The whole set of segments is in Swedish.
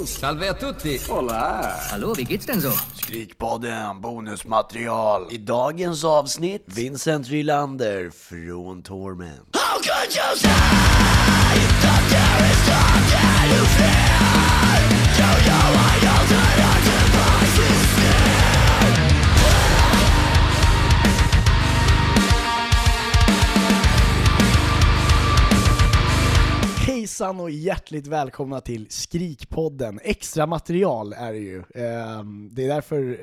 Servus. Salve a tutti! Hola. Hallå, wie geht's denn so? Skrikpodden, bonusmaterial. I dagens avsnitt, Vincent Rylander från Torment. Hejsan och hjärtligt välkomna till Skrikpodden. Extra material är det ju. Ehm, det är därför...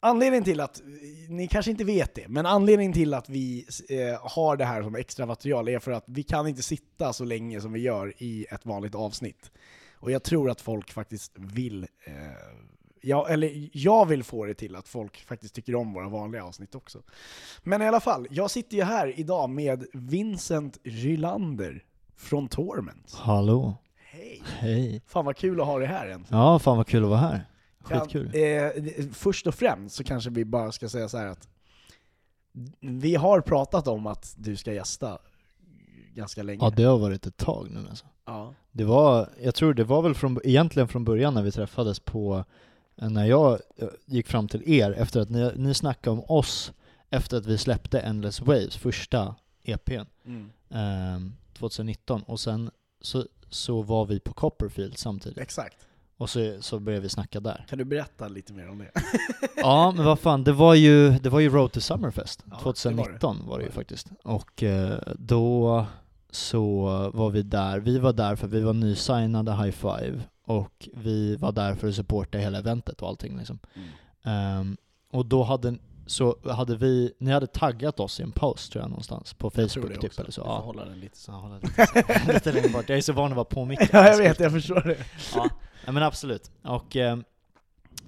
Anledningen till att, ni kanske inte vet det, men anledningen till att vi eh, har det här som extra material är för att vi kan inte sitta så länge som vi gör i ett vanligt avsnitt. Och jag tror att folk faktiskt vill, eh, ja, eller jag vill få det till att folk faktiskt tycker om våra vanliga avsnitt också. Men i alla fall, jag sitter ju här idag med Vincent Rylander från Torment. Hallå, Hej! hej. Fan vad kul att ha dig här än. Ja, fan vad kul att vara här. Skitkul. eh, först och främst så kanske vi bara ska säga så här att vi har pratat om att du ska gästa ganska länge. Ja, det har varit ett tag nu alltså. Ja. Det var, jag tror det var väl från, egentligen från början när vi träffades på, eh, när jag eh, gick fram till er efter att ni, ni snackade om oss efter att vi släppte Endless Waves, första EPn, Mm. ehm, 2019, och sen så, så var vi på Copperfield samtidigt, Exakt. och så, så började vi snacka där. Kan du berätta lite mer om det? Ja, men vad fan, det var ju, det var ju Road to Summerfest Ja, det var det. 2019 var det, ju faktiskt. Och eh, då så var vi där, vi var där för vi var nysignade High Five och vi var där för att supporta hela eventet och allting liksom. Ehm, och då hade, så hade vi, ni hade taggat oss i en post tror jag någonstans på Jag tror Facebook det typ också. eller så. Du får Ja. hålla den lite så. Hålla lite, så, lite längre bort. Jag är så van att vara på micken. Ja, jag vet, jag förstår det. Ja, men absolut. Och, eh,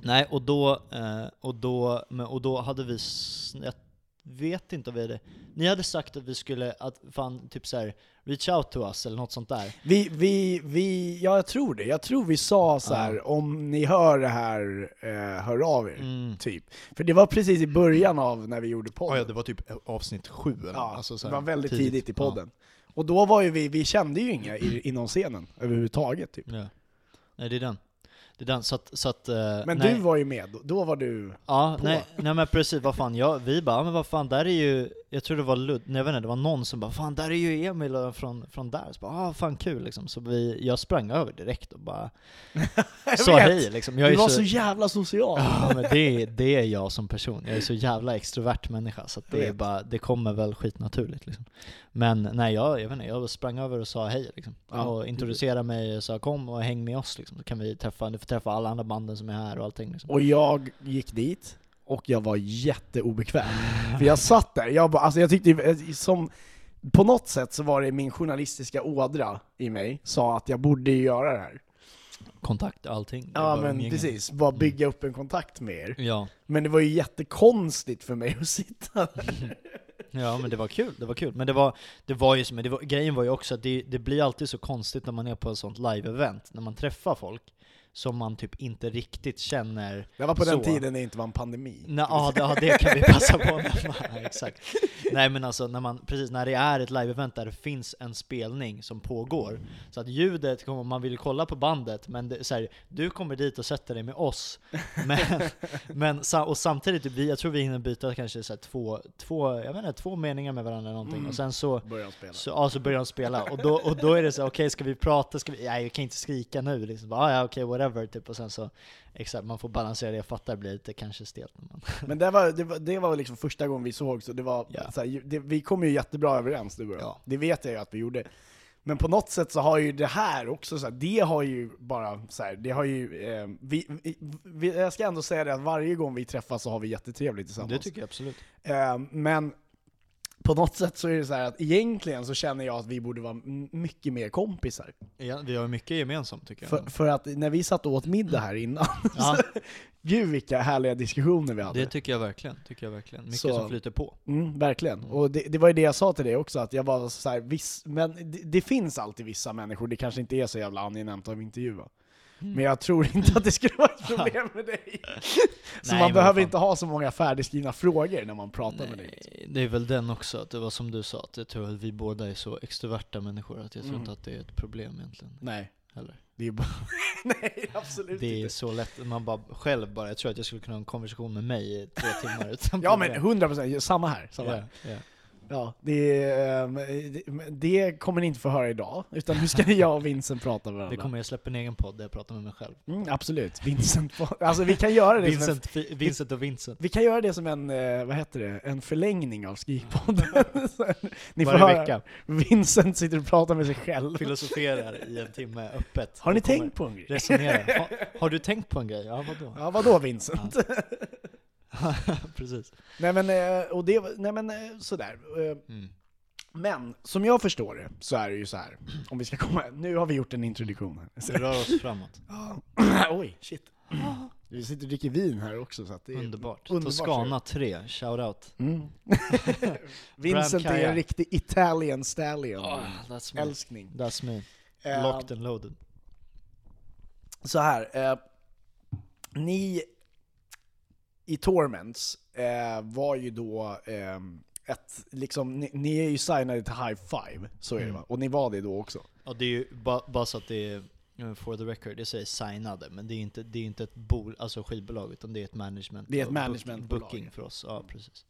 nej, och då, eh, och, då, men, och då hade vi, jag vet inte vad vi hade, ni hade sagt att vi skulle, att fan typ så här, reach out to us eller något sånt där. Vi, vi, vi, ja jag tror det. Jag tror vi sa så här: Ja. om ni hör det här, eh, hör av er. Mm. Typ. För det var precis i början av när vi gjorde podden. det var typ avsnitt sju eller Ja, alltså så det här, var väldigt tidigt, i podden. Och då var ju vi, vi kände ju inga i, inom scenen överhuvudtaget typ. Ja. ja. Nej det är den. Det är den, så att, så att eh, Men nej. du var ju med, då var du... Ja, på. nej, nej men precis, vad fan, jag, vi bara, "Ja, men vad fan, där är ju, jag tror det var Lud, nej jag vet inte, det var någon som bara 'Fan, där är ju Emil från, från där' så bara, ah fan kul liksom, så vi, jag sprang över direkt och bara sa hej liksom. Jag Du är var så jävla social. Ja men det, det är jag som person, jag är så jävla extrovert människa så det är bara, det kommer väl skitnaturligt liksom. Men nej jag, jag vet inte, jag sprang över och sa hej liksom. Ja, och introducerade mig och sa kom och häng med oss liksom, så kan vi träffa, får träffa alla andra banden som är här och allting liksom. Och jag gick dit, och jag var jätteobekväm. För jag satt där, jag bara, alltså jag tyckte eh, som... På något sätt så var det min journalistiska ådra i mig, sa att jag borde göra det här. Kontakt, allting. Ja men umgänge. precis, bara bygga upp en kontakt med er. Ja. Men det var ju jättekonstigt för mig att sitta där. Ja men det var kul, det var kul. Men det var, det var ju som, det var, grejen var ju också att det, det blir alltid så konstigt när man är på ett sånt live-event, när man träffar folk som man typ inte riktigt känner Det var på den Så. tiden det inte var en pandemi. Nej, ja, det, det kan vi passa på att nämna, exakt. Nej men alltså, när man, precis när det är ett live-event där det finns en spelning som pågår, så att ljudet, kommer, man vill kolla på bandet, men det, så här, du kommer dit och sätter dig med oss, men, men och samtidigt, vi, jag tror vi hinner byta kanske så här, två, två, jag vet inte, två meningar med varandra eller någonting, och sen så Började de spela. så, ja, så börjar de spela, och då, och då är det så okej ska vi prata, ska vi, nej jag kan inte skrika nu liksom, bara, "Ah, ja okej whatever, typ, och sen så, exakt, man får balansera det, jag fattar det blir lite kanske stelt man Men det var, det var, det var liksom första gången vi såg, så det var, Ja. så här, det, vi kom ju jättebra överens du och. Ja. Det vet jag ju att vi gjorde. Men på något sätt så har ju det här också, så här, det har ju bara så här, det har ju, eh, vi, vi, vi, jag ska ändå säga det att varje gång vi träffas så har vi jättetrevligt tillsammans. Det tycker jag absolut. Eh, men på något sätt så är det så här att egentligen så känner jag att vi borde vara mycket mer kompisar. Ja, vi har mycket gemensamt tycker jag. För, för att när vi satt och åt middag här innan, Ja. så, gud vilka härliga diskussioner vi hade. det tycker jag verkligen, tycker jag verkligen. Mycket Så- som flyter på. Mm, verkligen. Och det, det var ju det jag sa till dig också, att jag var så här, viss, men det, det finns alltid vissa människor, det kanske inte är så jävla angenämt att intervjua. Mm. Men jag tror inte att det skulle vara ett problem med dig. Så Nej, man behöver fan. inte ha så många färdigskrivna frågor när man pratar med dig. Nej, det är väl den också, att det var som du sa, att jag tror att vi båda är så extroverta människor att jag tror Mm. inte att det är ett problem egentligen. Nej. heller. Det är bara... Nej, absolut Det är inte. så lätt, man bara själv bara, jag tror att jag skulle kunna ha en konversation med mig i tre timmar utan Ja men problem. 100 procent, samma här. Samma Ja, här. ja. Ja, det, ehm, det, det kommer ni inte få höra idag, utan nu ska jag och Vincent prata med varandra. Det kommer jag släppa en egen podd där jag pratar med mig själv. Mm, absolut, Vincent. Alltså vi kan göra det som en, Vincent, Vincent och Vincent. vi kan göra det som en, eh, vad heter det, en förlängning av Skrikpodden. Ni får Varje höra, vecka. Vincent sitter och pratar med sig själv. Filosoferar i en timme öppet. Har ni tänkt på en grej? Resonera. Har, har du tänkt på en grej? Ja, vadå? Ja, vadå Vincent? Precis. nej men, eh, och det, nej men eh, sådär. Eh, Mm. Men, som jag förstår det, så är det ju så här. om vi ska komma, nu har vi gjort en introduktion här. Vi rör oss framåt. Oj, shit. Vi sitter och dricker vin här också så att det är Underbart. underbart Toscana 3, shoutout. Mm. Vincent är en riktig Italian stallion. that's me. Älskling. That's me. Locked and loaded. så här. Eh, ni i Torments eh, var ju då eh, ett, liksom, ni, ni är ju signade till High Five, så är det Mm. va? Och ni var det då också? Ja, det är ju ba, bara så att det är, eh, for the record, det säger signade, men det är inte, det är inte ett bol, alltså skivbolag, utan det är ett management. Det är ett managementbolag. Booking för oss, ja precis.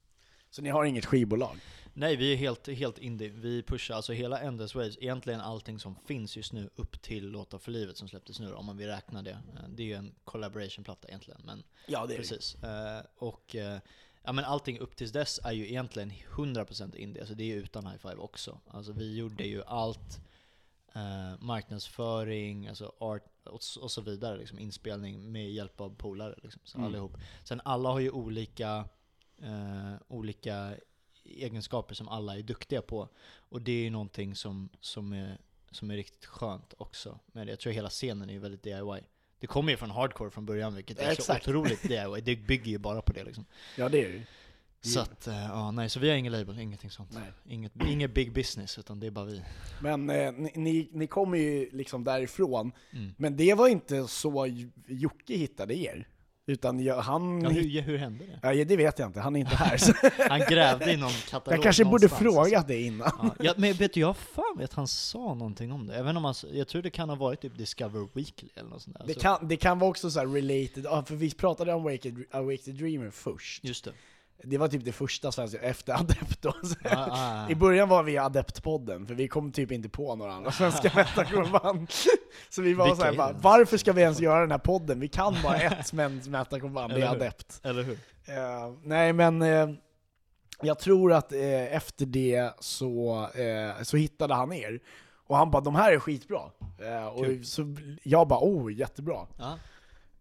Så ni har inget skivbolag? Nej, vi är helt, helt indie. Vi pushar alltså hela Endless Waves, egentligen allting som finns just nu upp till Låta för livet som släpptes nu om man vill räkna det. Eh, Det är ju en collaboration-platta egentligen, men Ja, det precis. Eh, Och eh, ja, men allting upp tills dess är ju egentligen 100% indie, alltså det är ju utan high five också. Alltså vi gjorde ju allt, eh, marknadsföring, alltså art och, och så vidare, liksom inspelning med hjälp av polare liksom, så Mm. allihop. Sen alla har ju olika, eh, olika egenskaper som alla är duktiga på. Och det är ju någonting som, som, är, som är riktigt skönt också. Men jag tror hela scenen är ju väldigt DIY. Det kommer ju från hardcore från början, vilket är Exakt. så otroligt DIY. Det bygger ju bara på det liksom. Ja, det är det ju. Så att, eh, ja, nej, så vi har ingen label, ingenting sånt. Nej. Inget, inget big business, utan det är bara vi. Men eh, ni, ni, kommer ju liksom därifrån, Mm. men det var inte så Jocke hittade er. Utan jag, han... Ja, hur, hur hände det? Ja, det vet jag inte, han är inte här. Han grävde i någon katalog jag kanske borde frågat det innan. Ja, men vet du, jag har för mig att han sa någonting om det. Även om han, jag tror det kan ha varit typ Discover Weekly eller något sånt där. Det Så- kan, det kan vara också så här related, för vi pratade om Awake, Awake the Dreamer först. Just det. Det var typ det första svenska, efter Adept då. Ah, ah, ah. I början var vi Adept-podden, för vi kom typ inte på några andra svenska metalcore-band. Så vi var Vilka såhär är bara, varför ska vi ens göra den här podden? Vi kan bara ett metalcore-band, det är? Adept. Eller hur? Eh, nej men, eh, jag tror att eh, efter det så, så hittade han er. Och han bara, de här är skitbra. Eh, och så jag bara, oh jättebra.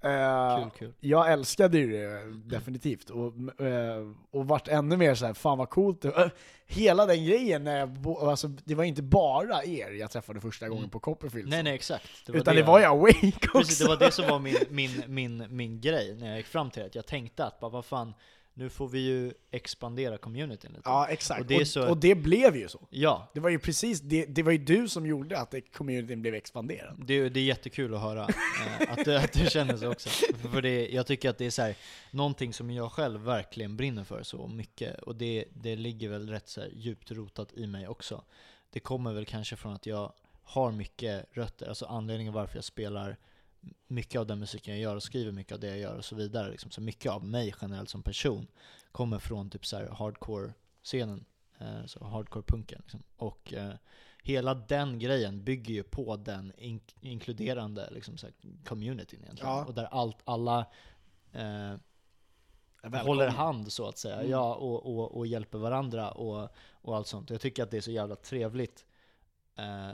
Eh, kul, kul. jag älskade ju det definitivt, och, eh, och vart ännu mer så här, fan vad coolt det var. Hela den grejen, när jag, alltså, det var inte bara er jag träffade första gången Mm. på Copperfield. Nej nej exakt. Det utan det var ju Awake också. Precis, det var det som var min, min, min, min grej när jag gick fram till det. Jag tänkte att, bara, vad fan, nu får vi ju expandera communityn lite. Ja exakt, Och och det det, så- och, det blev ju så. Ja, Det var ju precis, det, det var ju du som gjorde att communityn blev expanderad. det, det är jättekul att höra eh, att, du, att du känner så också. För det, jag tycker att det är så här, någonting som jag själv verkligen brinner för så mycket, och det, det ligger väl rätt så djupt rotat i mig också. Det kommer väl kanske från att jag har mycket rötter, alltså anledningen varför jag spelar mycket av den musiken jag gör och skriver mycket av det jag gör och så vidare. Liksom. Så mycket av mig generellt som person kommer från typ så här hardcore-scenen, eh, så hardcore-punken. Liksom. Och eh, hela den grejen bygger ju på den ink- inkluderande liksom, så här, communityn egentligen. Ja. Och där allt, alla eh, håller hand så att säga, Mm. ja, och, och, och hjälper varandra och, och allt sånt. Jag tycker att det är så jävla trevligt eh,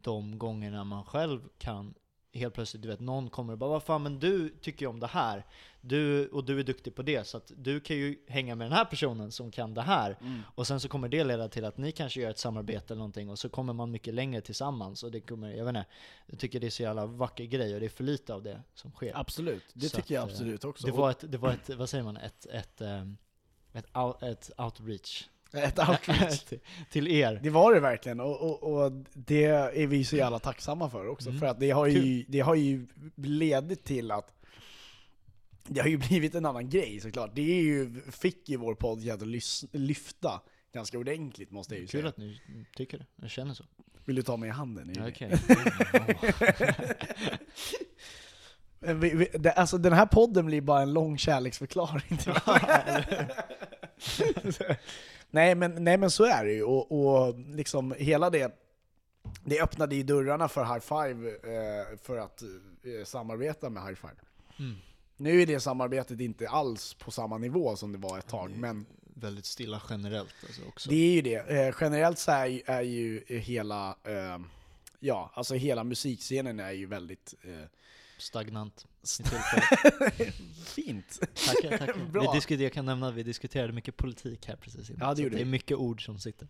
de gångerna man själv kan helt plötsligt, du vet, någon kommer och bara vad fan men du tycker ju om det här, du, och du är duktig på det, så att du kan ju hänga med den här personen som kan det här. Mm. Och sen så kommer det leda till att ni kanske gör ett samarbete eller någonting, och så kommer man mycket längre tillsammans. Och det kommer, jag vet inte, jag tycker det är så jävla vacker grej, och det är för lite av det som sker. Absolut, det Så tycker jag att, eh, absolut också. Det var ett, det var ett vad säger man, ett, ett, ehm, ett, out, ett outreach. Ett outreach. till, till er. Det var det verkligen, och, och, och det är vi så jävla tacksamma för också, Mm. för att det har, ju, det har ju ledit till att det har ju blivit en annan grej såklart. Det är ju, fick ju vår podcast att lyfta ganska ordentligt måste jag ju Kul säga. att ni tycker det, jag känner så. Vill du ta mig i handen? Okej. Det, alltså den här podden blir bara en lång kärleksförklaring till nej, men, nej men så är det ju, och, och liksom hela det, det öppnade ju dörrarna för High Five eh, för att eh, samarbeta med High Five. Mm. Nu är det samarbetet inte alls på samma nivå som det var ett tag, men Väldigt stilla generellt alltså också. det är ju det. Eh, generellt så är, är ju hela, eh, ja, alltså hela musikscenen är ju väldigt eh, Stagnant. fint. Tackar, tackar. Vi diskuterade, jag kan nämna att vi diskuterade mycket politik här precis innan. Ja, det gjorde det är mycket ord som sitter.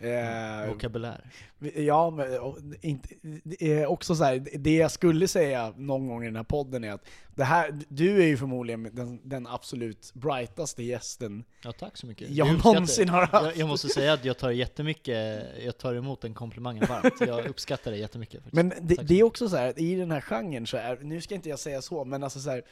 Eh, Vokabulär. Ja, men och, inte, det är också så här, det jag skulle säga någon gång i den här podden är att det här, du är ju förmodligen den, den absolut brightaste gästen Ja, tack så mycket. jag uppskattar någonsin har haft. jag, jag måste säga att jag tar jättemycket, jag tar emot den komplimangen varmt. Jag uppskattar det jättemycket faktiskt. Men det, det är också så här, i den här genren så är, nu ska inte jag säga så, men alltså så här,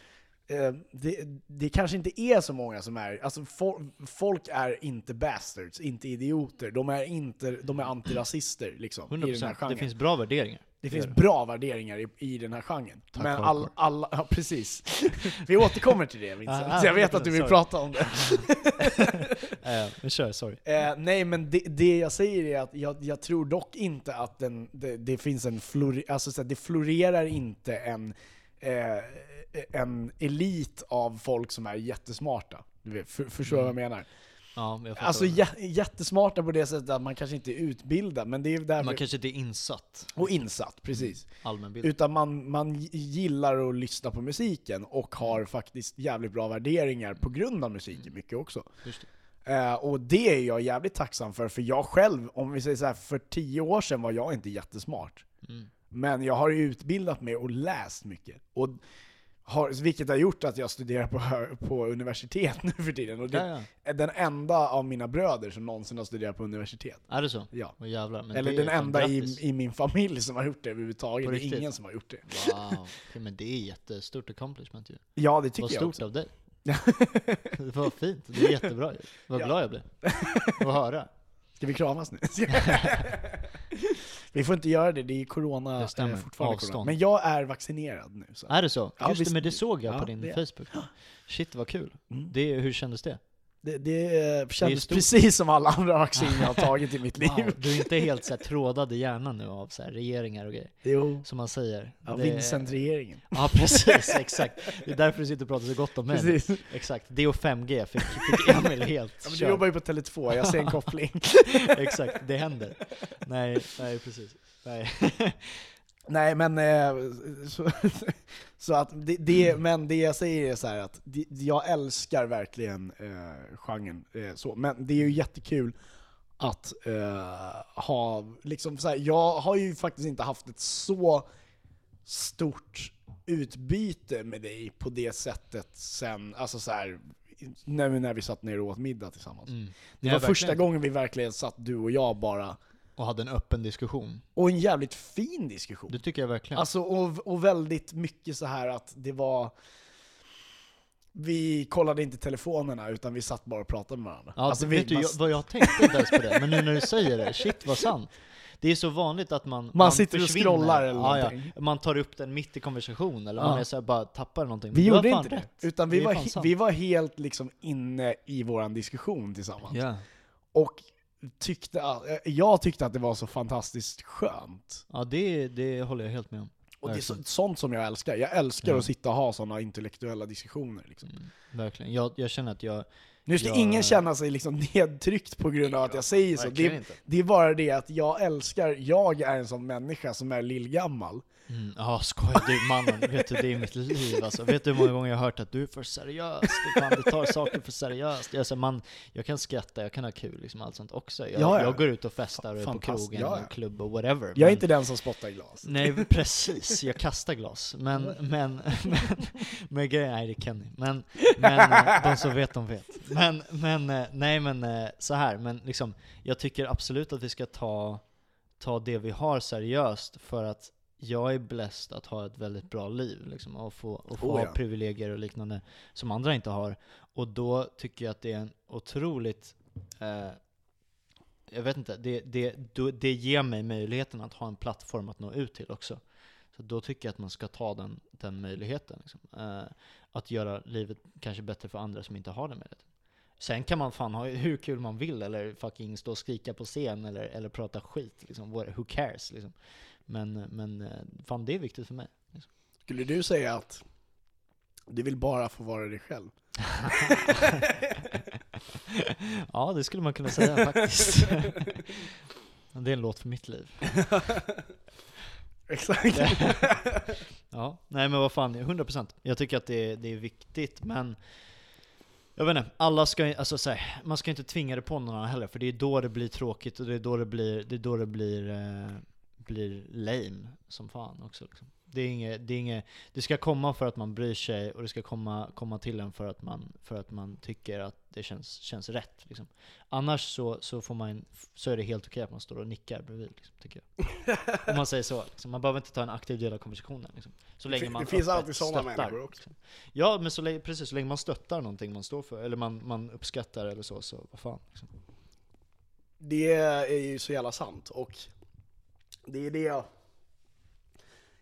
eh, det, det kanske inte är så många som är, alltså fol, folk är inte bastards, inte idioter, de är inte, de är antirasister liksom, i den här 100%. genren. Det finns bra värderingar. Det finns bra värderingar i, i den här genren. Tack, men hardcore. all, alla, ja precis. Vi återkommer till det Vincent. Så jag vet att du vill sorry. prata om det. Eh, men kör, sorry. Eh, nej men det, det jag säger är att jag, jag tror dock inte att den, det, det finns en flore, alltså så det florerar inte en, eh, en elit av folk som är jättesmarta. Du vet, för, förstår du vad jag menar? Ja, jag Alltså jä, jättesmarta på det sättet att man kanske inte är utbildad, men det är därför, Man kanske inte är insatt. och insatt, precis. Allmänbild. Utan man, man gillar att lyssna på musiken och har faktiskt jävligt bra värderingar på grund av musiken mycket också. Just det. Eh, och det är jag jävligt tacksam för, för jag själv, om vi säger så här, för tio år sedan var jag inte jättesmart. Mm. Men jag har utbildat mig och läst mycket. Och har, vilket har gjort att jag studerar på, på universitet nu för tiden. Och det Ja, ja. är den enda av mina bröder som någonsin har studerat på universitet. Är det så? Ja. Åh jävlar. Eller den enda i, i min familj som har gjort det överhuvudtaget. Det är ingen som har gjort det. Wow. Okej, men det är jättestort accomplishment ju. Ja, det Vad tycker jag stort också. av dig. Det var fint, det är jättebra ju. Vad Ja. glad jag blev. Att höra. Ska vi kramas nu? Vi får inte göra det, det är corona Det stämmer. eh, fortfarande. Avstånd. Corona. Men jag är vaccinerad nu. Så. Är det så? Ja, Just visst. det, men det såg jag Ja, på din det- Facebook. Shit vad kul. Mm. Det, hur kändes det? Det, det kändes stort. precis som alla andra vaccin jag har tagit i mitt liv. Wow, du är inte helt så här, trådad i hjärnan nu av så här, regeringar och grejer, Jo. som man säger. Ja, Det- Vincent-regeringen. Ja precis, exakt. Det är därför du sitter och pratar så gott om mig. Precis. Exakt, det och 5G fick, fick Emil helt Ja, men du jobbar ju på Tele2, jag ser en koppling. Exakt, det händer. Nej, nej precis. Nej. Nej men, eh, så, så att det, det, men det jag säger är så att jag älskar verkligen eh, genren. Eh, så. Men det är ju jättekul att eh, ha, liksom så här, jag har ju faktiskt inte haft ett så stort utbyte med dig på det sättet sen, alltså så här, när, när vi satt ner och åt middag tillsammans. Mm. Det var första verkligen. gången vi verkligen satt, du och jag bara, Och hade en öppen diskussion. och en jävligt fin diskussion. Det tycker jag verkligen. Alltså, och, och väldigt mycket så här att det var... Vi kollade inte telefonerna, utan vi satt bara och pratade med varandra. Ja, alltså, vi, vet du man, jag, vad jag tänkte inte ens på det, men nu när du säger det, shit vad sant. Det är så vanligt att man Man sitter och scrollar eller ja, någonting. ja. Man tar upp den mitt i konversation, eller man är så här, bara tappar någonting. vi gjorde inte rätt. det. Utan vi Det var, vi var helt liksom inne i våran diskussion tillsammans. Ja. Och tyckte, eh, jag tyckte att det var så fantastiskt skönt. ja, det, det håller jag helt med om. Och det är så, Verkligen. sånt som jag älskar. Jag älskar Ja. att sitta och ha sådana intellektuella diskussioner. Liksom. Mm, verkligen. Jag, jag känner att jag... Nu ska Jag- ingen känna sig liksom nedtryckt på grund av att jag säger så. Verkligen Det, det är bara det att jag älskar, jag är en sån människa som är lillgammal. Mm, Ja, skojar du mannen, vet du det är mitt liv alltså. Vet du hur många gånger jag har hört att du är för seriös, du, tar saker för seriöst. Jag, så, man, jag kan skratta, jag kan ha kul, liksom allt sånt också. Jag, Ja, ja. jag går ut och festar och är på krogen ja, och klubb och whatever. Jag är men- inte den som spottar glas. Nej precis, jag kastar glas. Men, men, men, men grejen är det är Kenny. Men, men de som vet de vet. Men, men nej men så här. men liksom, jag tycker absolut att vi ska ta, ta det vi har seriöst för att jag är blessed att ha ett väldigt bra liv liksom, och få, och få Oh, ja. privilegier och liknande som andra inte har. Och då tycker jag att det är en otroligt eh, jag vet inte, det, det, det ger mig möjligheten att ha en plattform att nå ut till också. Så då tycker jag att man ska ta den, den möjligheten. Liksom. Eh, att göra livet kanske bättre för andra som inte har den möjligheten. Sen kan man fan ha hur kul man vill, eller fucking stå och skrika på scen, eller, eller prata skit. Liksom. Who cares? Liksom. Men, men eh, fan, det är viktigt för mig. Skulle du säga att du vill bara få vara dig själv? ja, det skulle man kunna säga faktiskt. det är en låt för mitt liv. Exakt. Ja, nej men vad fan, 100%. Jag tycker att det är, det är viktigt, men jag vet inte, alla ska alltså så här, man ska inte tvinga det på någon annan heller, för det är då det blir tråkigt och det är då det blir, det är då det blir, eh, blir lame som fan också. Liksom. Det, är inget, det, är inget, det ska komma för att man bryr sig och det ska komma, komma till en för att man, för att man tycker att det känns, känns rätt. Liksom. Annars så, så, får man, så är det helt okej att man står och nickar bredvid, liksom, tycker jag. Om man säger så. Liksom. Man behöver inte ta en aktiv del av konversationen. Liksom. Så länge man det finns alltid sådana människor också. Liksom. Ja, men så länge, precis, så länge man stöttar någonting man står för, eller man, man uppskattar eller så, så vad fan. Liksom. Det är ju så jävla sant och det är det jag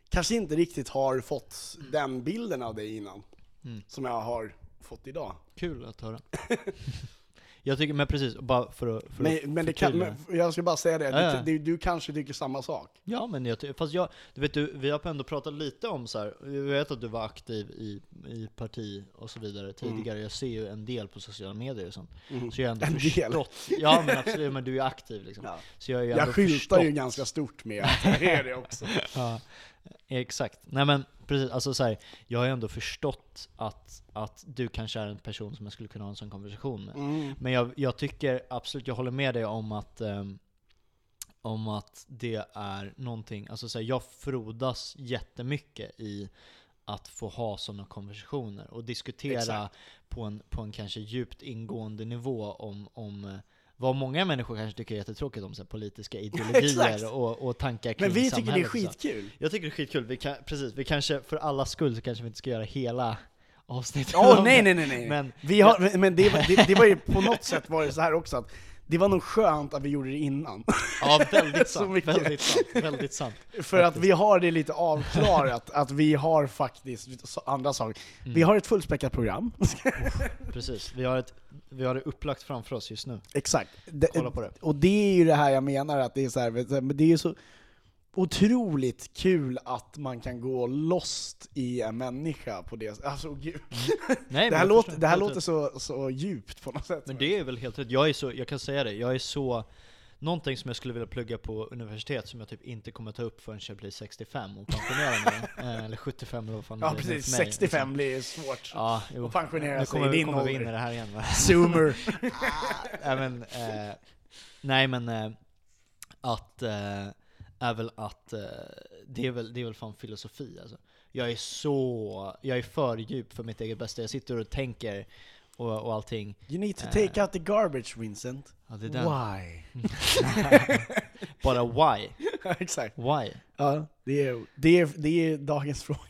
kanske inte riktigt har fått den bilden av dig innan Mm. som jag har fått idag. Kul att höra. jag tycker, men precis, bara för att, för att Men, men, det kan, men jag ska bara säga det, Ja, ja. Du, du kanske tycker samma sak. Ja men jag fast jag, du vet du, vi har ändå pratat lite om så här. jag vet att du var aktiv i, i parti och så vidare tidigare, jag ser ju en del på sociala medier och sånt. Så jag har ändå Mm. En del. förstått, ja men absolut, men du är aktiv liksom. Ja. Så jag ju Jag skyltar förstått. ju ganska stort med att jag är det också. Ja, exakt. Nej men precis, alltså så här, jag har ju ändå förstått att, att du kanske är en person som jag skulle kunna ha en sån konversation med. Mm. Men jag, jag tycker absolut, jag håller med dig om att ehm, om att det är någonting, alltså så här, jag frodas jättemycket i att få ha sådana konversationer och diskutera Exakt. på en, på en kanske djupt ingående nivå om, om eh, vad många människor kanske tycker är jättetråkigt om så här, politiska ideologier och, och tankar kring Men vi tycker det är samhället skitkul. Jag tycker det är skitkul, vi kan, precis, vi kanske, för alla skull så kanske vi inte ska göra hela avsnittet Åh om nej nej nej nej. Men, vi har, men det, var- det, det var ju på något sätt var det så här också att det var nog skönt att vi gjorde det innan. ja väldigt sant, väldigt sant, väldigt sant. För att vi har det lite avklarat, att vi har faktiskt andra saker. Mm. Vi har ett fullspäckat program. Precis, vi har, ett, vi har det upplagt framför oss just nu. Exakt. Kolla på det. Och det är ju det här jag menar, att det är så här, det är ju så otroligt kul att man kan gå lost i en människa på det Alltså gud. Nej, Det här, låter, det här låter så, så djupt på något sätt. Men det är väl helt rätt. Jag är så, jag kan säga det, jag är så Någonting som jag skulle vilja plugga på universitet som jag typ inte kommer ta upp förrän jag blir 65 och pensionerar mig. eh, eller 75 eller vad fan det Ja nu precis, för mig, 65 liksom. blir svårt Ja, jo. att pensionera Nu sig kommer, i din kommer vi in i ålder. det här igen va? Zoomer. Nej men, eh, nej men eh, att, eh, är väl att, eh, det, är väl, det är väl fan filosofi alltså. Jag är så, jag är för djup för mitt eget bästa. Jag sitter och tänker och, och allting. You need to Eh. take out the garbage Vincent. Ja. Why? Bara why? Exakt. Why? Ja, det är, det, är, det är dagens fråga.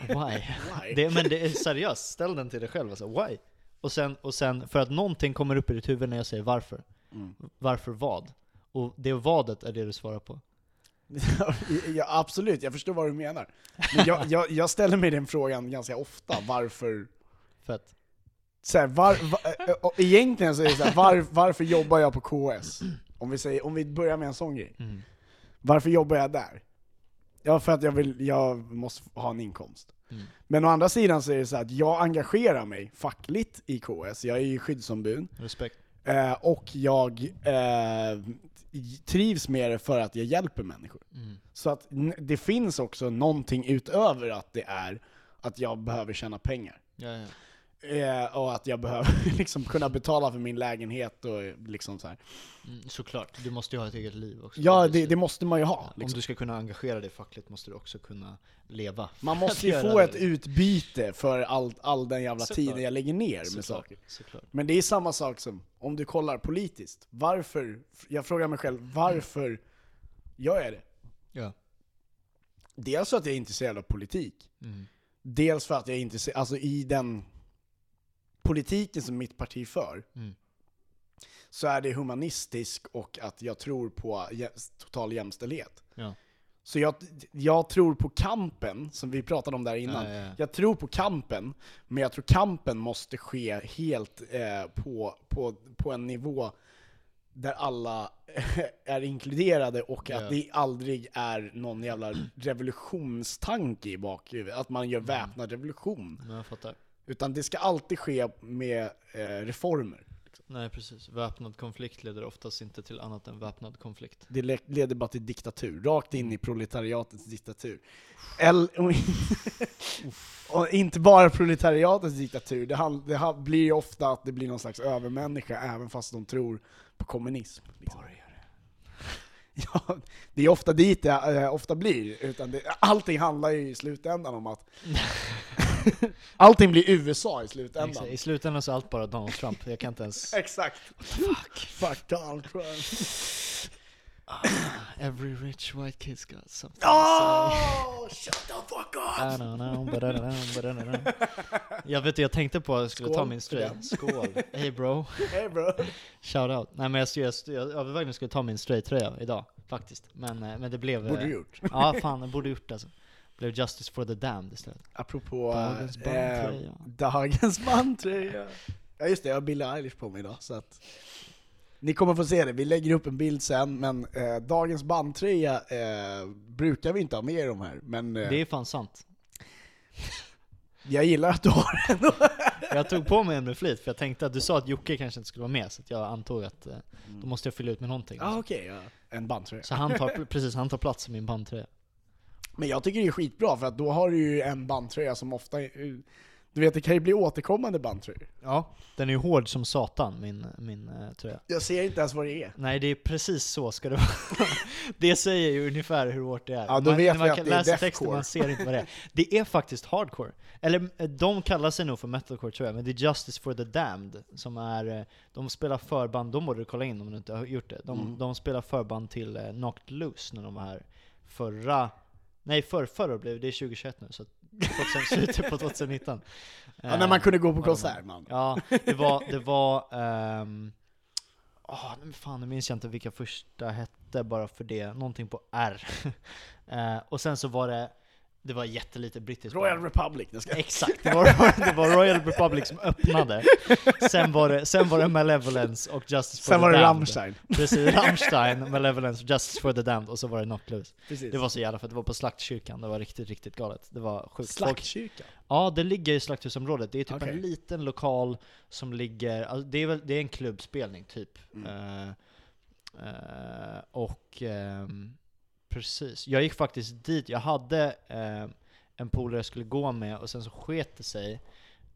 Why? Why? Det, men det är seriöst, ställ den till dig själv alltså. Why? Och sen, och sen, för att någonting kommer upp i ditt huvud när jag säger varför. Mm. Varför vad? Och det vadet är det du svarar på. Ja, absolut, jag förstår vad du menar. Men jag, jag, jag ställer mig den frågan ganska ofta, varför Fett. så här, var, var, ä- egentligen så är det så här, var, varför jobbar jag på KS? Om vi, säger, om vi börjar med en sån grej. Mm. Varför jobbar jag där? Ja, för att jag, vill, jag måste ha en inkomst. Mm. Men å andra sidan så är det så här att jag engagerar mig fackligt i KS, jag är ju skyddsombud, Respekt. eh, och jag eh, trivs med det för att jag hjälper människor. Mm. Så att det finns också någonting utöver att det är att jag behöver tjäna pengar. Ja, ja. Eh, och att jag behöver liksom kunna betala för min lägenhet och liksom så här. Mm, såklart, du måste ju ha ett eget liv också. Ja, det, det måste man ju ha. Om Liksom. du ska kunna engagera dig fackligt måste du också kunna leva. Man måste ju få det, ett utbyte för all, all den jävla Såklart. tiden jag lägger ner med Såklart, saker. såklart. Men det är samma sak som om du kollar politiskt. Varför, jag frågar mig själv, varför gör jag det? Ja. Dels för att jag är intresserad av politik. Mm. Dels för att jag är intresserad, alltså i den politiken som mitt parti för, Mm. så är det humanistisk och att jag tror på total jämställdhet. Ja. Så jag, jag tror på kampen, som vi pratade om där innan. Ja, ja, ja. Jag tror på kampen, men jag tror kampen måste ske helt eh, på, på, på en nivå där alla är inkluderade och att det aldrig är någon jävla revolutionstanke i bakhuvudet, att man gör Mm. väpnad revolution. Jag fattar. Utan det ska alltid ske med eh, reformer. Nej precis, väpnad konflikt leder oftast inte till annat än väpnad konflikt. Det le- leder bara till diktatur, rakt in i proletariatets diktatur. Eller, och, och inte bara proletariatets diktatur, det, hand, det ha- blir ju ofta att det blir någon slags övermänniska även fast de tror på kommunism. Liksom. Ja, det är ofta dit det eh, ofta blir, utan det, allting handlar ju i slutändan om att allting blir USA i slutändan. Exakt. I slutändan så är allt bara Donald Trump, jag kan inte ens... Exakt. Fuck. Fuck Donald Trump. Every rich white kid's got something Oh, shut the fuck up! I don't know, but I don't know, but I don't know. Jag vet jag tänkte på att jag skulle ta Skål min för straight. Skål! Hey bro! Hey bro. Shout out! Nej men jag, jag, jag, jag skulle ta min straight-tröja idag, faktiskt. Men, eh, men det blev... Borde eh, du gjort. Ja fan, jag borde gjort det alltså. Blev Justice for the Damned istället. Apropå Dagens eh, bandtröja. dagens bandtröja. Ja just det, jag har Billie Eilish på mig idag så att ni kommer få se det, vi lägger upp en bild sen, men eh, dagens bandtröja eh, brukar vi inte ha med i de här, men eh, Det är fan sant. jag gillar att du har den. Jag tog på mig den med flit, för jag tänkte att du sa att Jocke kanske inte skulle vara med, så jag antog att eh, då måste jag fylla ut med någonting. Ja okej, ja. en bandtröja. Så han tar, precis, han tar plats i min bandtröja. Men jag tycker det är skitbra, för att då har du ju en bandtröja som ofta, du vet det kan ju bli återkommande bandtröjor. Ja. Den är ju hård som satan, min, min eh, tröja. Jag ser inte ens vad det är. Nej, det är precis så ska det vara. det säger ju ungefär hur hårt det är. Ja, då man, vet man vi att det är läsa deathcore. texten, man ser inte vad det är. Det är faktiskt hardcore. Eller eh, de kallar sig nog för metalcore tror jag, men det är Justice for the Damned som är, eh, de spelar förband, de borde du kolla in om du inte har gjort det. De, Mm. de spelar förband till eh, Knocked Loose när de var här förra, nej för, förra blev det, det är 2021 nu, så att 2000, slutet på 2019. Ja, när man kunde gå på konsert man. Ja, det var, det var, åh, men fan nu minns jag inte vilka första hette bara för det, någonting på R. Eh, och sen så var det, det var jättelite brittiskt Royal band. Republic, det ska... Exakt, det var, det var Royal Republic som öppnade. Sen var det, sen var det Malevolence och Justice for Sen the var det Damned. Rammstein. Precis, Rammstein, Malevolence, Justice for the Damned och så var det Knocked Loose. Precis. Det var så jävla fett, det var på Slaktkyrkan, det var riktigt, riktigt galet. Det var sjukt. Slaktkyrkan. Ja, det ligger i Slakthusområdet. Det är typ Okej. en liten lokal som ligger, alltså det, är väl, det är en klubbspelning typ. Mm. Eh, eh, och ehm, precis, jag gick faktiskt dit, jag hade eh, en polare jag skulle gå med och sen så sket det sig.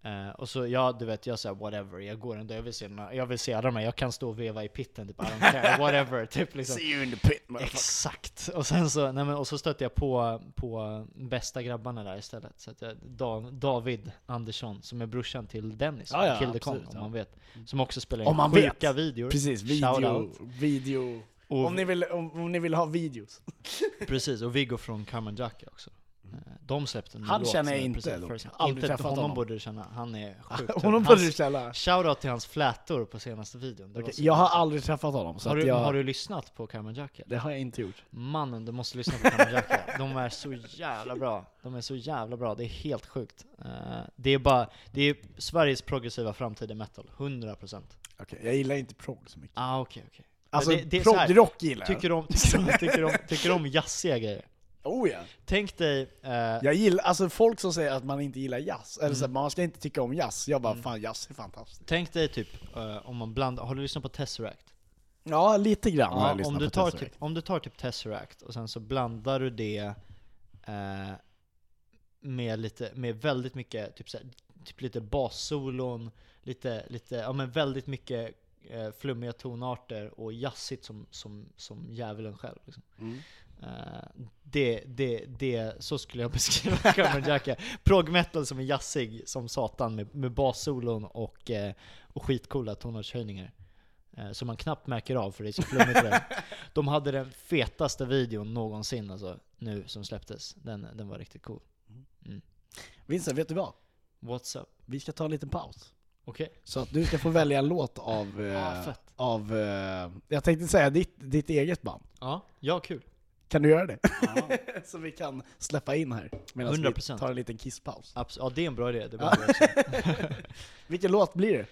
Eh, och så, ja du vet, jag sa whatever, jag går ändå, jag vill se, jag vill se alla de här, jag kan stå och veva i pitten, typ I don't care, whatever, typ liksom. See you in the pit. Exakt! Och sen så, nej men, och så stötte jag på, på bästa grabbarna där istället. Så att jag, Da- David Andersson, som är brorsan till Dennis, Ja, ja, Kill the Kong, om man vet. Som också spelar in sjuka vet. videor. Precis, video, video. Och, Om ni, vill, om, om ni vill ha videos. Precis, och Viggo från Carmen Jacka också. Eh, De släppte en Han låt känner jag inte dock. Aldrig inte träffat honom honom. borde du känna, han är sjukt. Honom borde du känna. Shoutout till hans flätor på senaste videon. Så jag har aldrig träffat honom, så har, att du, jag, har du lyssnat på Carmen Jacka? det har jag inte gjort. Mannen, du måste lyssna på Carmen Jacka. De är så jävla bra. De är så jävla bra, det är helt sjukt. Eh, det är bara, det är Sveriges progressiva framtid i metal, 100%. Okej, jag gillar inte prog så mycket. Ah okej okej. Alltså, det- det så prog-rock gillar jag. Tycker om, tycker om, tycker om, tycker om jazziga grejer. Oh ja. Tänk dig, eh, Jag gillar, alltså folk som säger att man inte gillar jazz, eller så Mm. man ska inte tycka om jazz. Jag bara, Mm. fan jazz är fantastiskt. tänk dig typ eh, om man blandar, har du lyssnat på Tesseract? Ja, lite grann har Ja, jag lyssnat om, du tar Tesseract. typ, om du tar typ Tesseract och sen så blandar du det eh, med lite, med väldigt mycket, typ, så här, typ lite bassolon, lite, lite, ja men väldigt mycket eh, flummiga tonarter och jazzigt som, som, som djävulen själv. Liksom. Mm. Eh, det, det, det, så skulle jag beskriva Cameron Jacka. Prog metal som är jazzig som satan med, med bassolon och, eh, och skitcoola tonartshöjningar. Eh, som man knappt märker av för det är så flummigt det. De hade den fetaste videon någonsin alltså, nu som släpptes. Den, den var riktigt cool. Vincent, vet du vad? What's up? Vi ska ta en liten paus. Okej. Så att du ska få välja en låt av, eh, Ah, fett. av eh, jag tänkte säga ditt, ditt eget band. Ja, ja kul. Kan du göra det? Så vi kan släppa in här medan vi 100%. tar en liten kisspaus. Abs- ja, det är en bra idé. Det behöver jag också. Vilken låt blir det?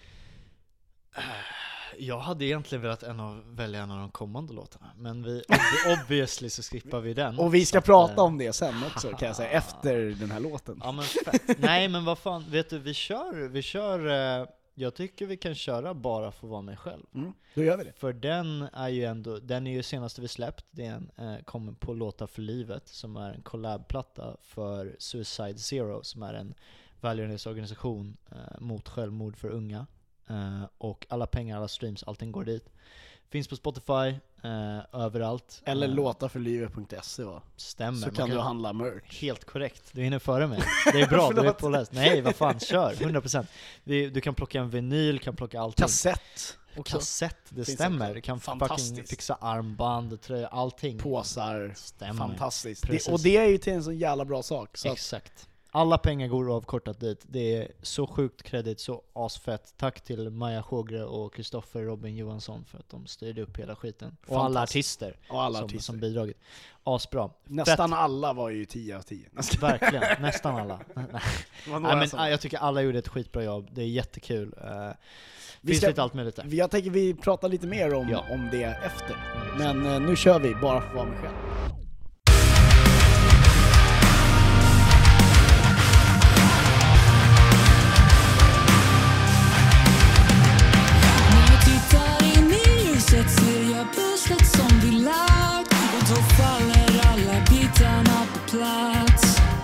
Jag hade egentligen velat en av, välja en av de kommande låtarna, men vi, ob- obviously så skippar vi den. Och vi ska prata eh, om det sen också kan jag säga, efter den här låten. Ja men fett. Nej men vad fan, vet du, vi kör, vi kör, eh, jag tycker vi kan köra bara för att vara mig själv. Mm, då gör vi det. För den är ju ändå, den är ju senaste vi släppt, det är en, eh, kommer på Låta för livet, som är en collabplatta för Suicide Zero, som är en välgörenhetsorganisation eh, mot självmord för unga. Eh, och alla pengar, alla streams, allting går dit. Finns på Spotify, eh, överallt. Eller låtaförlivet.se va? Stämmer. Så man kan du handla merch. Helt korrekt, du hinner före mig. Det är bra, du är påläst. Nej, vad fan, kör! 100%. Vi, du kan plocka en vinyl, kan plocka allting. Kassett också. Kassett, det Finns stämmer. Du kan fucking fixa armband, tröja, allting. Påsar. Stämmer. Fantastiskt. Det, och det är ju till en så jävla bra sak. Så Exakt. Alla pengar går avkortat dit. Det är så sjukt kredit, så asfett. Tack till Maja Sjågre och Kristoffer Robin Johansson för att de styrde upp hela skiten. Och alla artister, och alla som, artister. som bidragit. Asbra. Nästan alla var ju 10 av 10. Verkligen, nästan alla. Nej, men, som- jag tycker alla gjorde ett skitbra jobb, det är jättekul. Uh, Vi finns ska- lite allt möjligt där. Jag tänker vi pratar lite mer om, Ja. om det efter. Men eh, nu kör vi, bara för att vara mig själv. Ljuset ser jag pusslet som vi lagt och då faller alla bitarna på plats.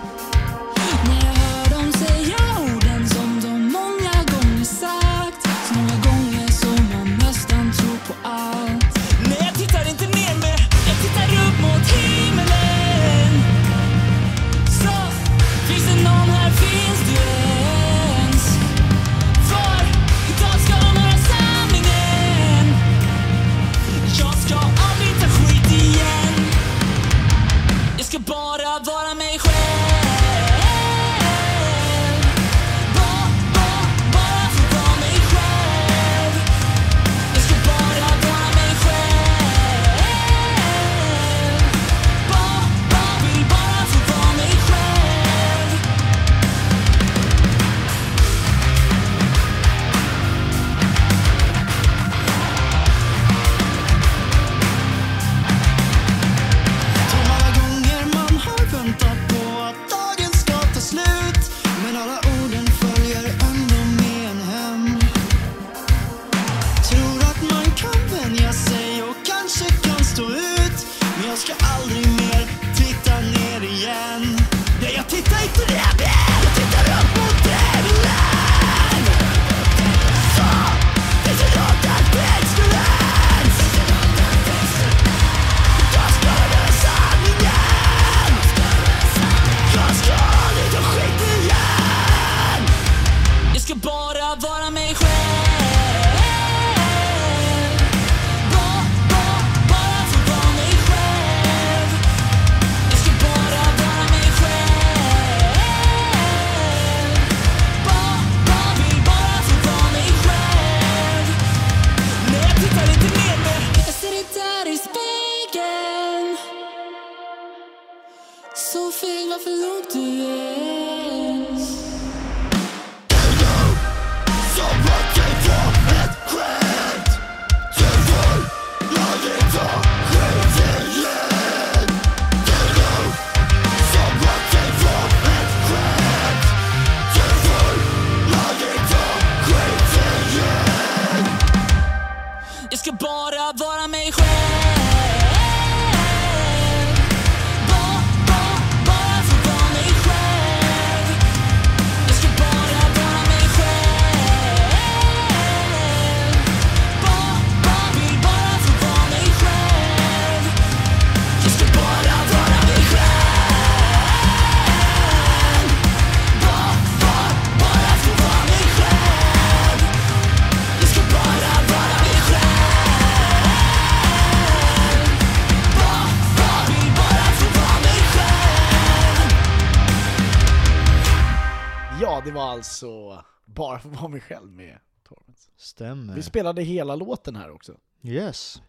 Alltså bara för att vara mig själv med Torments. Stämmer. Vi spelade hela låten här också. Yes.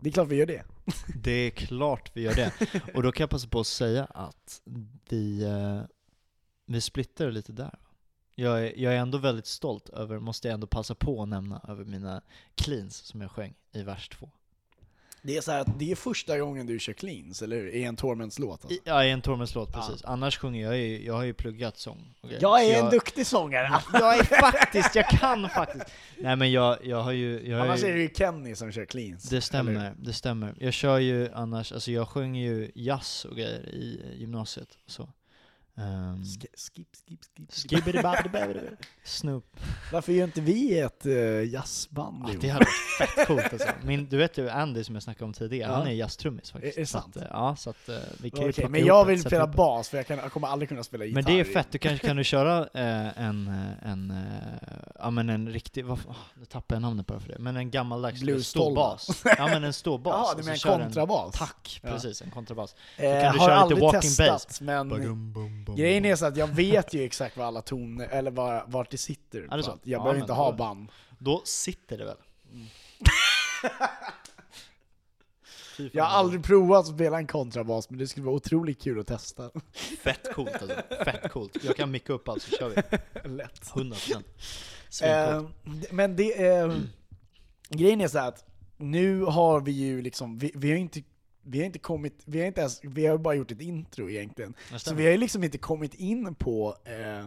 Det är klart vi gör det. Det är klart vi gör det. Och då kan jag passa på att säga att vi, eh, vi splittar lite där. Jag är, jag är ändå väldigt stolt över, måste jag ändå passa på att nämna, över mina cleans som jag sjöng i vers två. Det är så att det är första gången du kör cleans, eller hur? I en Torments-låt alltså. Ja, i en Tormens-låt Ja. precis. Annars sjunger jag ju, jag har ju pluggat sång. grejer. Jag Så är en duktig sångare! Jag är faktiskt, jag kan faktiskt. Nej men jag, jag har ju... Jag har Annars ju, är det ju Kenny som kör cleans. Det stämmer, det stämmer. Jag kör ju annars, alltså jag sjunger ju jazz och grejer i gymnasiet. Så. Um? Sk- skip, skip, skip. Skibbidi-babbidi-babbidi. Snoop. Varför gör inte vi ett uh, jazzband Ja, det hade varit fett coolt alltså. Min, du vet ju Andy som jag snackade om tidigare, Ja. han är jazztrummis faktiskt. Är- det Så sant? Att, eh, ja, så att eh, vi kan plocka men jag vill spela bas, för jag, kan, jag kommer aldrig kunna spela gitarr. Men det är fett, du kanske kan du köra eh, en, en, ja men en riktig, vad, fan, nu tappar jag namnet bara för det, men en gammaldags ståbas. Ja men en ståbas. Jaha, du så menar en- kontrabas? Tack, Ja. precis, en kontrabas. Eh, kan du köra lite walking testat, bass. men Badum, bum, grejen är så att jag vet ju exakt vad alla toner, eller var, vart det sitter. det är på så? Jag Ja, behöver inte då- ha band. Då sitter det väl? Fan, Jag har aldrig provat att spela en kontrabas, men det skulle vara otroligt kul att testa. Fett coolt alltså, fett coolt. Jag kan micka upp allt så kör vi. Lätt. 100%. Eh, men det, eh, grejen är så att nu har vi ju liksom, vi, vi har inte vi har inte kommit, vi har inte ens, vi har bara gjort ett intro egentligen. Så vi har ju liksom inte kommit in på eh,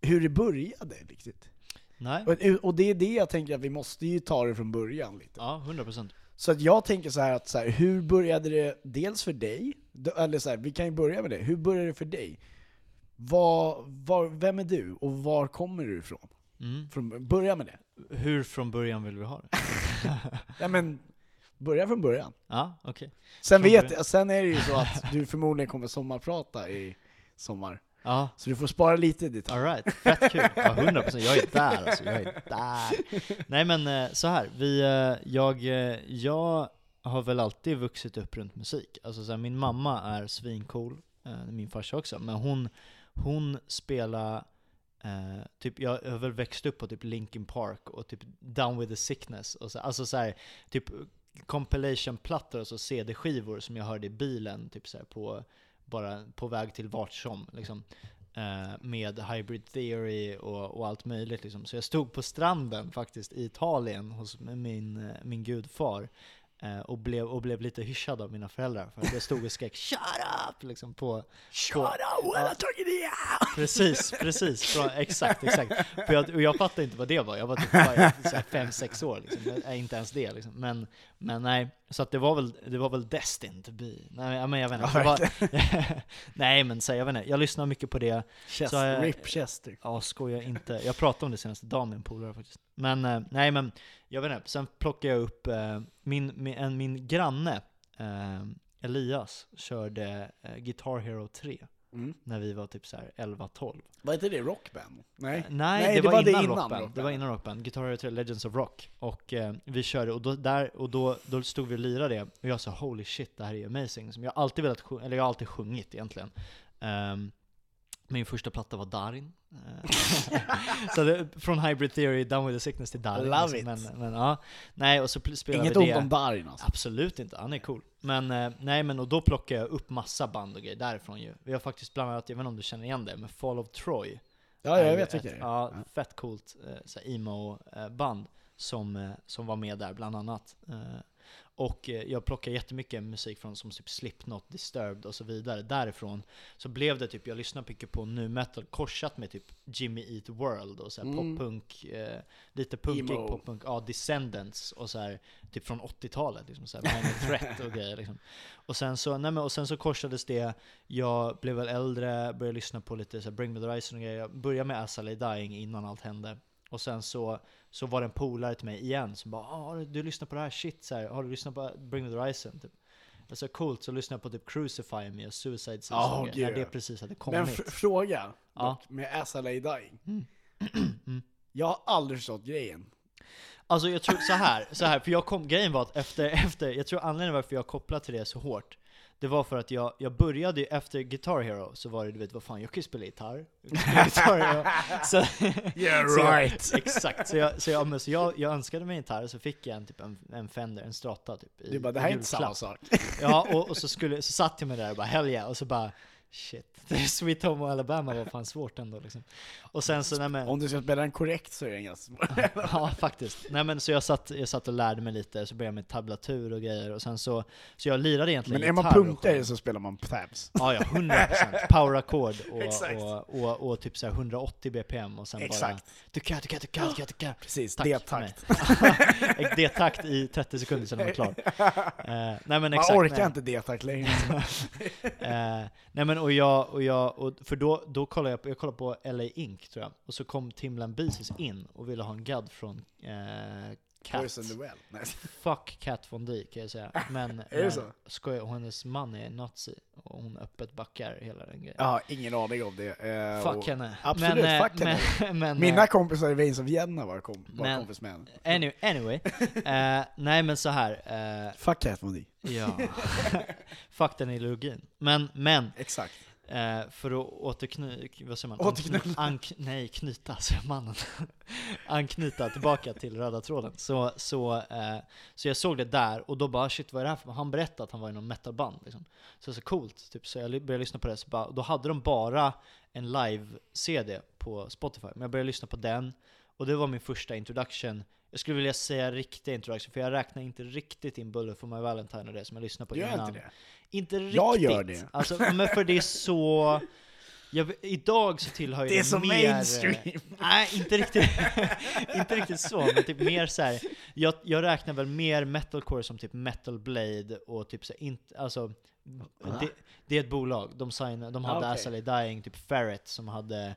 hur det började riktigt. Nej? Och, och det är det jag tänker att vi måste ju ta det från början lite. Ja, 100%. Så att jag tänker så här att så här, hur började det dels för dig, eller så här, vi kan ju börja med det, hur började det för dig? Var, var, vem är du och var kommer du ifrån? Mm. Från, börja med det. Hur från början vill vi ha det? Ja men, börja från början. Ja, okej. Sen, Från vet, början. sen är det ju så att du förmodligen kommer sommarprata i sommar. Ja, Så du får spara lite detaljer. alright. Fett kul. Ja, 100%. Jag är där alltså. Jag är där. Nej men eh, så här. Vi, eh, jag, eh, jag har väl alltid vuxit upp runt musik. Alltså så här, min mamma är svincool, min farsa också, men hon, hon spelar Eh, typ, jag har väl växt upp på typ Linkin Park och typ Down with the sickness och så, alltså så här, typ compilation-plattor, alltså CD-skivor som jag hörde i bilen, typ så här, på, bara på väg till vart som liksom. Eh, med Hybrid Theory och, och allt möjligt liksom. Så jag stod på stranden faktiskt i Italien hos min, min gudfar och, blev, och blev lite hyschad av mina föräldrar för att jag stod och skrek 'Shut up!' liksom på, Shut up, when I talk it out! Precis, precis. Från, exakt, exakt. För jag, och jag fattade inte vad det var. Jag var typ bara så här fem, sex år liksom. Nej, inte ens det liksom. Men, men nej, så att det var väl, det var väl destined to be. Nej, ja, men jag vet inte. Var, nej, men så, jag vet inte. Jag lyssnar mycket på det. Chester, Så, eh, Rip Chester. Ja, skoja inte. Jag pratade om det senaste dagen med en polare faktiskt. Men, eh, nej men, jag vet inte. Sen plockade jag upp eh, min, min, min granne, eh, Elias, körde eh, Guitar Hero 3 Mm. när vi var typ så här 11-12. Var inte det Rockband? Nej. Eh, Nej, det, var, innan, Rockband. Det Rockband. var innan Rockband. Guitar Hero 3 Legends of Rock. Och eh, vi körde, och, då, där, och då, då stod vi och lirade det, och jag sa holy shit, det här är amazing. Som jag har alltid velat sjunga, eller jag har alltid sjungit egentligen. Ehm, min första platta var Darin. Så det, från Hybrid Theory, Down with the Sickness till Darin. Love liksom. it. Men, men ja, nej, och så spelade Inget vi ont om Darin alltså. Absolut inte, han är cool. Men eh, nej men och då plockade jag upp massa band och grejer därifrån ju. Vi har faktiskt bland annat, jag vet inte om du känner igen det, men Fall of Troy. Ja, jag vet vilka det är. Ja, fett coolt eh, emo-band som, eh, som var med där bland annat. Och eh, jag plockade jättemycket musik från som typ Slipknot, Disturbed och så vidare. Därifrån så blev det typ, jag lyssnade mycket på nu metal korsat med typ Jimmy Eat World och så här Mm. poppunk, eh, lite punkig poppunk, ja Descendants och så här typ från 80-talet liksom så här, Threat och grejer liksom. Och sen så, nej men, och sen så korsades det, jag blev väl äldre, började lyssna på lite så här, Bring Me The Horizon och grejer. Jag började med As I Dying innan allt hände. Och sen så, så var det en polare till mig igen som bara ah, du lyssnar på det här, shit så här, har du lyssnat på Bring Me The Horizon? Typ. Alltså coolt, så lyssnade jag på typ Crucify Me och Suicide Season, grejer, när det precis hade Men kommit. f- fråga, Ja. dock, med Lay Dying. Mm. Mm. Jag har aldrig förstått grejen. Alltså jag tror så här, så här för jag kom, grejen var att efter, efter, jag tror anledningen varför jag kopplade till det så hårt, det var för att jag, jag började ju efter Guitar Hero, så var det du vet vad fan, jag kan ju spela gitarr. Jag Guitar Hero. så, Yeah så jag- right! Exakt, så, jag, så, jag, men, så jag, jag önskade mig en gitarr, så fick jag en, typ, en, en Fender, en Strata typ i Du bara, det här är inte samma sak. Ja, och, och så, skulle, så satt jag mig där och bara hell yeah, och så bara shit, Sweet Home Alabama var fan svårt ändå liksom. Och sen så, nej men, Om du ska spela den korrekt så är den ganska svår. Ja, faktiskt. Nej men så jag satt, jag satt och lärde mig lite, så började jag med tablatur och grejer, och sen så, så jag lirade egentligen Men är man sjöng. så spelar man tabs. Ja, ja, 100% power-ackord och, och, och, och typ så här 180 bpm och sen Exakt. bara duka, duka, duka, duka, duka. Precis, Tack det är för takt. mig. D-takt i 30 sekunder sedan den var klar. Eh, nej men Man exakt. orkar nej. inte det-takt längre. Eh, nej men och jag, och jag, och, för då, då kollade jag på, jag kollade på LA Ink tror jag, och så kom Tim Lambesis in och ville ha en gadd från eh, Cat. Poison the well. Nej. Fuck Cat Von D kan jag säga. Men, Är det så? skojar, hennes man är nazi och hon öppet backar hela den grejen. Har ingen aning om det. eh, Fuck henne. Absolut, men, eh, fuck henne. Men, men, Mina eh, kompisar i Veins of Vienna var, kom, var Men- kompis med henne. anyway, anyway. Eh, nej men så här. eh, Fuck Cat Von D. ja. Fuck den ideologin. Men, men Exakt. Eh, för att återknyta, vad säger man? Återknyta. Ank, nej, knyta, säger mannen. Anknyta tillbaka till röda tråden. Så, så, eh, så jag såg det där, och då bara shit vad är det här för Han berättade att han var i någon metalband liksom. Så så coolt, typ, så jag började lyssna på det, så bara, då hade de bara en live-CD på Spotify. Men jag började lyssna på den, och det var min första introduction. Jag skulle vilja säga riktig introduction, för jag räknar inte riktigt in Bullet for my Valentine och det som jag lyssnade på Gör innan. inte det? Inte riktigt. Jag gör det. Alltså, men för det är så... Jag, idag så tillhör ju Det är så mer, mainstream. Nej, inte riktigt, inte riktigt så, men typ mer så här. Jag, jag räknar väl mer metalcore som typ Metal Blade och typ så inte, alltså det, det är ett bolag, de, signar, de hade Ah, Lay Dying, typ Ferret som hade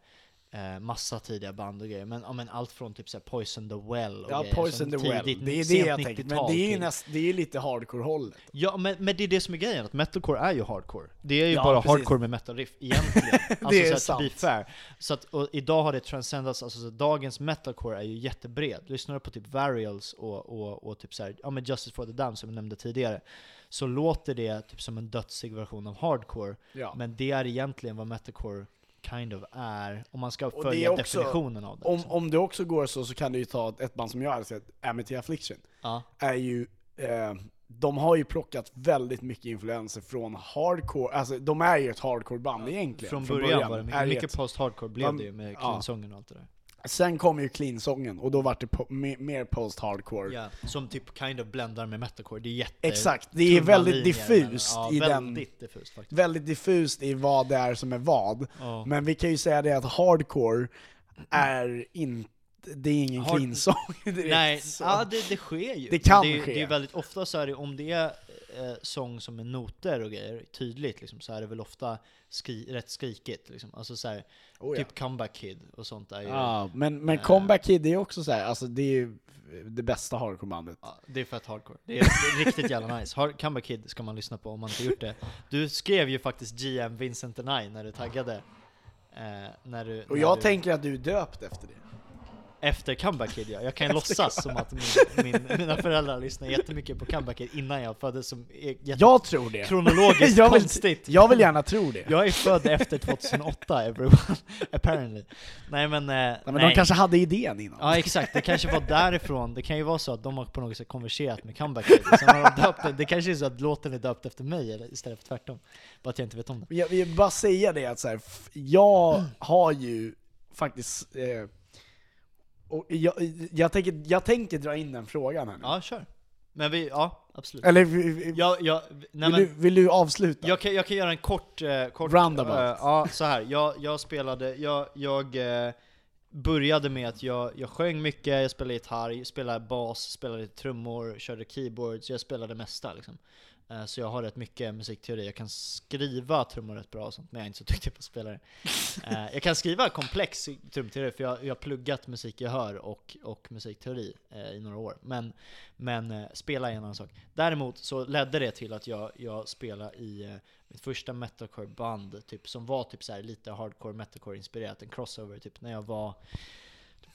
eh, massa tidiga band och grejer, men, ja, men allt från typ så här Poison the Well och Ja, grejer, Poison the Well. Det är det jag tänkte. Men 90-tal det är ju näst, det är lite hardcore-hållet. Ja, men, men det är det som är grejen, att metalcore är ju hardcore. Det är ju Ja, bara precis. hardcore med metal-riff egentligen. Alltså Det är så att, to be sant. fair. Så att, och idag har det transcendats, alltså så dagens metalcore är ju jättebred. Lyssnar du på typ Varials och, och, och typ så här, ja men Justice for the Damned som jag nämnde tidigare, så låter det typ som en dödsig version av hardcore. Ja. Men det är egentligen vad metalcore kind of är, om man ska följa också- definitionen av det. Om, liksom. om det också går så, så kan du ju ta ett band som jag hade sett, Amity Affliction. ja. är ju, eh, de har ju plockat väldigt mycket influenser från hardcore, alltså de är ju ett hardcore-band egentligen. Från början, var det är mycket, det mycket ett- post-hardcore blev de- det ju med clean-sången och allt det där. Sen kom ju clean-sången och då var det po- mer, post-hardcore. Ja, som typ kind of blendar med metalcore, det är jätte... Exakt, det är väldigt linjer diffust mellan- i ja, den, väldigt diffust faktiskt. väldigt diffust i vad det är som är vad. Ja. Men vi kan ju säga det att hardcore är inte, det är ingen Hard- clean-sång direkt. Nej, så. ja, det, det sker ju. Det kan det, är- ske. Det är väldigt ofta så är det, om det är eh, sång som är noter och grejer, tydligt liksom, så är det väl ofta skri, rätt skrikigt liksom. Alltså så här, Oh, ja. typ Comeback Kid och sånt är ju... Ja, men, men Eh. Comeback Kid är ju också så här, alltså det är ju det bästa hardcore-bandet. Ja, det är fett hardcore. Det är, det är riktigt jävla nice. Har, Comeback Kid ska man lyssna på om man inte gjort det. Du skrev ju faktiskt GM Vincent and I när du taggade. Eh, när du, Och när jag du, tänker att du är döpt efter det. Efter Comeback Kid ja. Jag kan låtsas som att min, min, mina föräldrar lyssnade jättemycket på Comeback Kid innan jag föddes som jätte- Jag tror det. kronologiskt jag, vill, konstigt. jag vill gärna tro det. Jag är född efter 2008 everyone, apparently. Nej men, eh, Nej, men nej. de kanske hade idén innan. Ja exakt, det kanske var därifrån, det kan ju vara så att de har på något sätt konverserat med Comeback Kid, och sen har de döpt det. det kanske är så att låten är döpt efter mig eller istället för tvärtom. Bara att jag inte vet om det. Jag vill bara säga det att så här, jag har ju faktiskt... Eh, och jag, jag, tänker, jag tänker dra in den frågan här nu. Ja, kör. Men vi, ja absolut. Eller Jag, jag, nej vill, du, men, vill du avsluta? jag, kan, jag kan göra en kort... Eh, kort Roundabout. eh, ja, så här. Jag, jag spelade, jag, jag eh, började med att jag, jag sjöng mycket, jag spelade gitarr, spelade bas, spelade trummor, körde keyboards, jag spelade det mesta liksom. Eh, så jag har rätt mycket musikteori, jag kan skriva trummor rätt bra och sånt, men jag är inte så duktig på att spela det. Eh, jag kan skriva komplex trumteori, för jag, jag har pluggat musikgehör och, och musikteori eh, i några år. Men, men eh, spela är en annan sak. Däremot så ledde det till att jag, jag spelade i eh, mitt första metalcore-band, typ, som var typ så här lite hardcore metalcore-inspirerat, en crossover, typ när jag var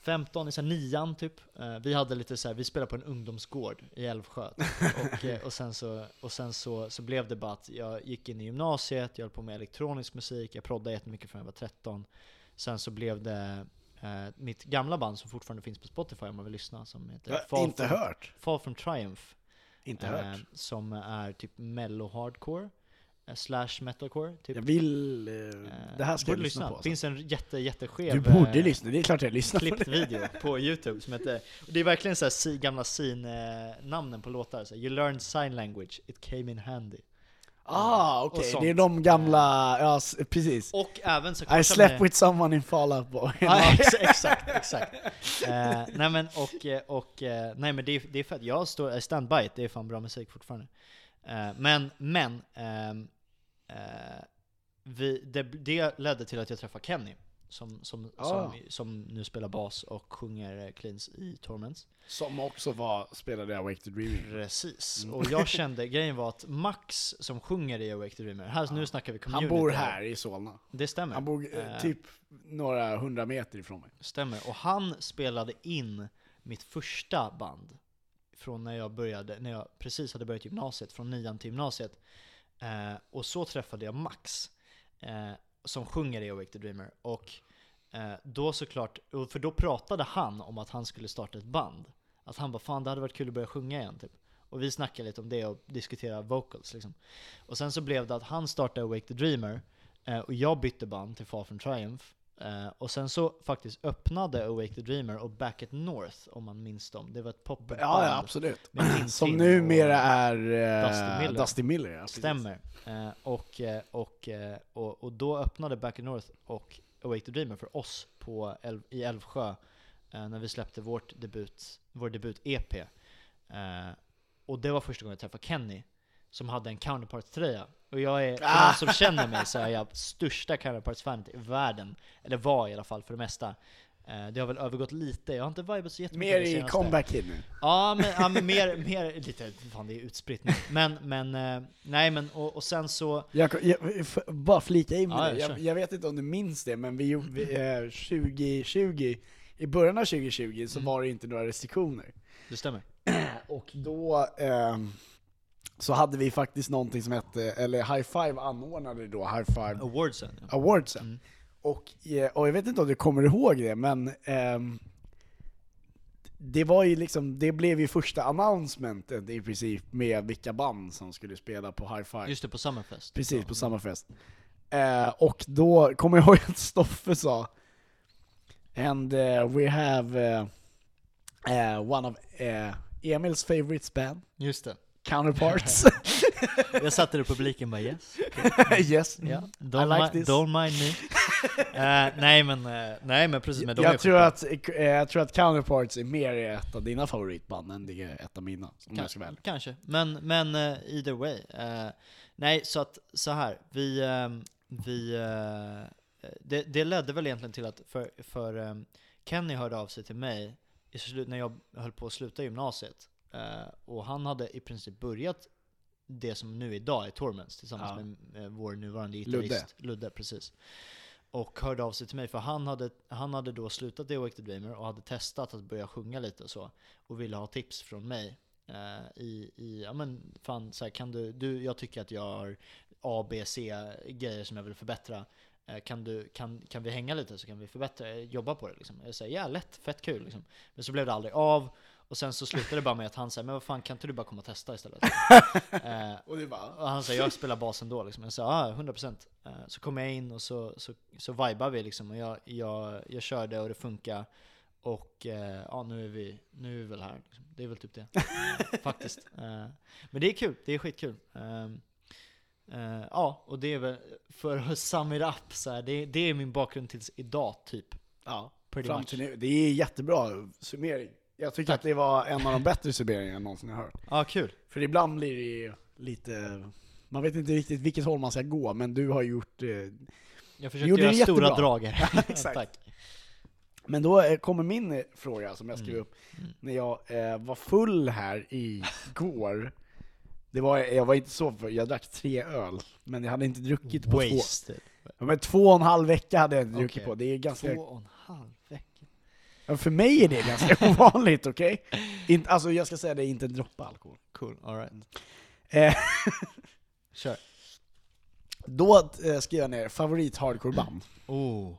15, i så nian typ. Eh, vi hade lite så här, vi spelade på en ungdomsgård i Älvsjö. och, eh, och sen, så, och sen så, så blev det bara att jag gick in i gymnasiet, jag höll på med elektronisk musik, jag proddade jättemycket från jag var 13. Sen så blev det eh, mitt gamla band som fortfarande finns på Spotify om man vill lyssna, som heter Jag har inte from, hört. Fall from Triumph. Inte eh, hört. Som är typ mellow hardcore, eh, slash metalcore. Typ. Jag vill... Eh, det här ska jag lyssna på. Det Alltså. finns en jätte, jätteskev Du borde eh, lyssna, det är klart jag lyssnar på det. video på youtube som heter, det är verkligen så här gamla sin-namnen på låtar, så här, You learned sign language, it came in handy. Ah, okej. sånt. Det är de gamla, ja precis. Och även så I slept med- with someone in Fall Out Boy. Ja, ex- exakt, exakt. Eh, nej men och, eh, och eh, nej men det är, det är fett, jag står, I stand by it, det är fan bra musik fortfarande. Eh, men, men, ehm, eh, vi, det, det ledde till att jag träffade Kenny, som, som, Ah. som, som nu spelar bas och sjunger eh, cleans i Torments. Som också var, spelade Awake the Dreaming. Precis, Mm. och jag kände, grejen var att Max som sjunger i Awake the Dreamer, här, nu snackar vi Han community. bor här i Solna. Det stämmer. Han bor Eh, typ några hundra meter ifrån mig. Stämmer, och han spelade in mitt första band från när jag började, när jag precis hade börjat gymnasiet, från nian till gymnasiet. Eh, och så träffade jag Max, eh, som sjunger i Awake the Dreamer. Och eh, då såklart, för då pratade han om att han skulle starta ett band. Att han bara 'Fan det hade varit kul att börja sjunga igen' typ. Och vi snackade lite om det och diskuterade vocals liksom. Och sen så blev det att han startade Awake the Dreamer, eh, och jag bytte band till Far from Triumph. Eh, och sen så faktiskt öppnade Awake the Dreamer och Back at North, om man minns dem. Det var ett popband. Ja, ja absolut. Som numera är eh, Dusty Miller. Dusty Miller ja. Stämmer. Eh, och, och, och, och då öppnade Back in North och Awake the Dreamer för oss på Älv, i Älvsjö när vi släppte vårt debut, vår debut-EP. Och det var första gången jag träffade Kenny, som hade en Counterparts-tröja. Och jag är, för Ah! som känner mig så är jag största Counterparts-fanet i världen. Eller var i alla fall för det mesta. Eh, det har väl övergått lite, jag har inte vibat så jättemycket Mer i senaste. comeback kid nu. Ja men, ja, men mer, mer, lite, fan det är utspritt nu. Men, men, eh, nej men och, och sen så, Jag, jag, bara flika in med Ja, det. ja, Jag, jag vet inte om du minns det, men vi, gjorde- vi, eh, 2020, i början av 2020 så Mm. var det inte några restriktioner. det stämmer. Och då ehm, så hade vi faktiskt någonting som hette, eller High Five anordnade då High Five Awardsen. Ja. Awardsen. Mm. Och, eh, och jag vet inte om du kommer ihåg det, men ehm, det var ju liksom, det blev ju första announcementet i princip med vilka band som skulle spela på High Five. Just det, på Summerfest. Precis, Ja. på samma fest. Eh, och då kommer jag ihåg att Stoffe sa And eh, we have eh, one of Emils favorites band, Just det. Counterparts. Jag satt där i publiken bara yes. yes. Ja. I Don't, like mi- this. don't mind me. Eh, nej men, eh, nej men precis, men de är jag, tror skitbra. att, eh, jag tror att Counterparts är mer ett av dina favoritband än det är ett av mina, om jag ska vara Kan, ärlig. kanske, men, men either way. Nej, så att så här, vi, ehm, vi det, det ledde väl egentligen till att, för, för ehm, Kenny hörde av sig till mig i slut, när jag höll på att sluta gymnasiet. Eh, och han hade i princip börjat det som nu idag är Torments tillsammans Ja. med eh, vår nuvarande Ludde. gitarrist Ludde. precis. Och hörde av sig till mig för han hade, han hade då slutat i Awake the Dreamer och hade testat att börja sjunga lite och så. Och ville ha tips från mig. eh, i, i, ja men fan så här, kan du, du, jag tycker att jag har A, B, C grejer som jag vill förbättra. Kan, du, kan, kan vi hänga lite så kan vi förbättra, jobba på det liksom. Jag säger ja lätt, fett kul liksom. Men så blev det aldrig av. Och sen så slutade det bara med att han säger men vad fan kan inte du bara komma och testa istället? eh, Och bara, och han säger jag spelar bas ändå liksom. Jag sa ah, 100% eh, Så kom jag in och så, så, så vibar vi liksom och jag, jag, jag körde och det funkar Och eh, ja nu är vi, nu är vi väl här liksom. Det är väl typ det Faktiskt eh, Men det är kul, det är skitkul eh, Ja, och det är väl för att sum it up så här, det, det är min bakgrund tills idag typ ja, Pretty fram much. nu. Det är jättebra summering. Jag tycker Tack. att det var en av de bättre summeringarna jag någonsin har hört. Ja, kul För ibland blir det ju lite, man vet inte riktigt vilket håll man ska gå, men du har gjort eh, Jag försökte göra stora drag här Exakt. Tack Men då eh, kommer min eh, fråga som jag skrev Mm. upp när jag eh, var full här igår. Det var, jag var inte så full, jag drack tre öl, men jag hade inte druckit på två, Wasted ja, men två och en halv vecka hade jag inte druckit på. Det är ganska, Två och en halv Ja, För mig är det ganska ovanligt, okej? Inte- Alltså jag ska säga det, inte droppa alkohol. Cool, alright. Eh, Kör. då eh, skriver jag ner favorit hardcore-band. Oh.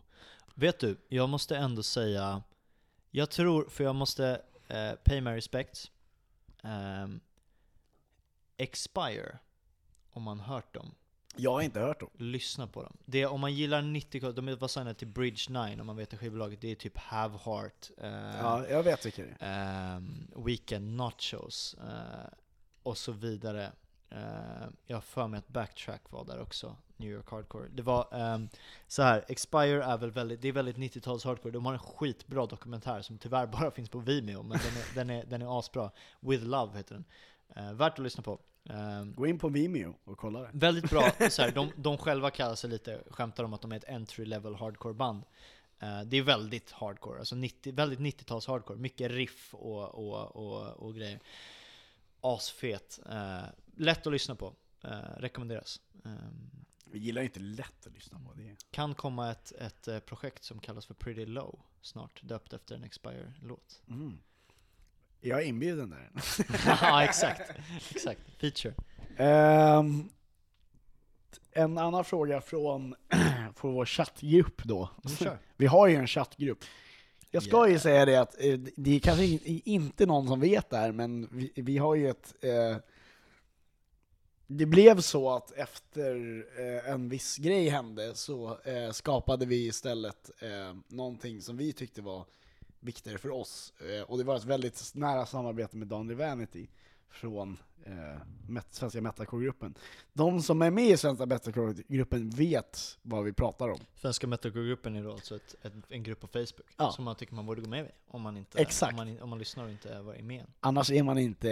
Vet du, jag måste ändå säga, jag tror, för jag måste eh, pay my respects, ehm, Expire, om man hört dem. Jag har inte hört dem. Lyssna på dem. Det, om man gillar 90 de var signade till Bridge 9 om man vet det skivbolaget, det är typ Have Heart, eh, Ja, jag vet vilka det är. ehm, Weekend Nachos eh, och så vidare. Eh, jag har för mig att Backtrack var där också, New York Hardcore. Det var ehm, så här. Expire är väl väldigt, det är väldigt 90-tals hardcore. De har en skitbra dokumentär som tyvärr bara finns på Vimeo, men den är, den är, den är asbra. With Love heter den. Eh, värt att lyssna på. Ehm, Gå in på Vimeo och kolla det. Väldigt bra, så här, de, de själva kallar sig lite, skämtar om att de är ett entry level hardcore band. Eh, det är väldigt hardcore, alltså 90, väldigt 90-tals hardcore, mycket riff och, och, och, och grejer. Asfet, eh, lätt att lyssna på, eh, rekommenderas. Vi gillar inte lätt att lyssna på det. kan komma ett, ett eh, projekt som kallas för Pretty Low snart, döpt efter en Expire-låt. Mm. Jag är inbjuden där. ja exakt, exakt, feature. Ehm, en annan fråga från, från vår chattgrupp då. Mm. Vi har ju en chattgrupp. Jag ska ju Yeah. säga det att eh, det är kanske in- inte någon som vet det här, men vi, vi har ju ett... Eh, det blev så att efter eh, en viss grej hände så eh, skapade vi istället eh, någonting som vi tyckte var viktigare för oss. Eh, och det var ett väldigt nära samarbete med Daniel Vanity från eh, met- Svenska Metalcore-gruppen. De som är med i Svenska Metalcore-gruppen vet vad vi pratar om. Svenska Metalcore-gruppen är då alltså ett, ett, en grupp på Facebook Ja. som man tycker man borde gå med i om man, inte, Exakt. om man, om man lyssnar och inte är med. Annars är man inte,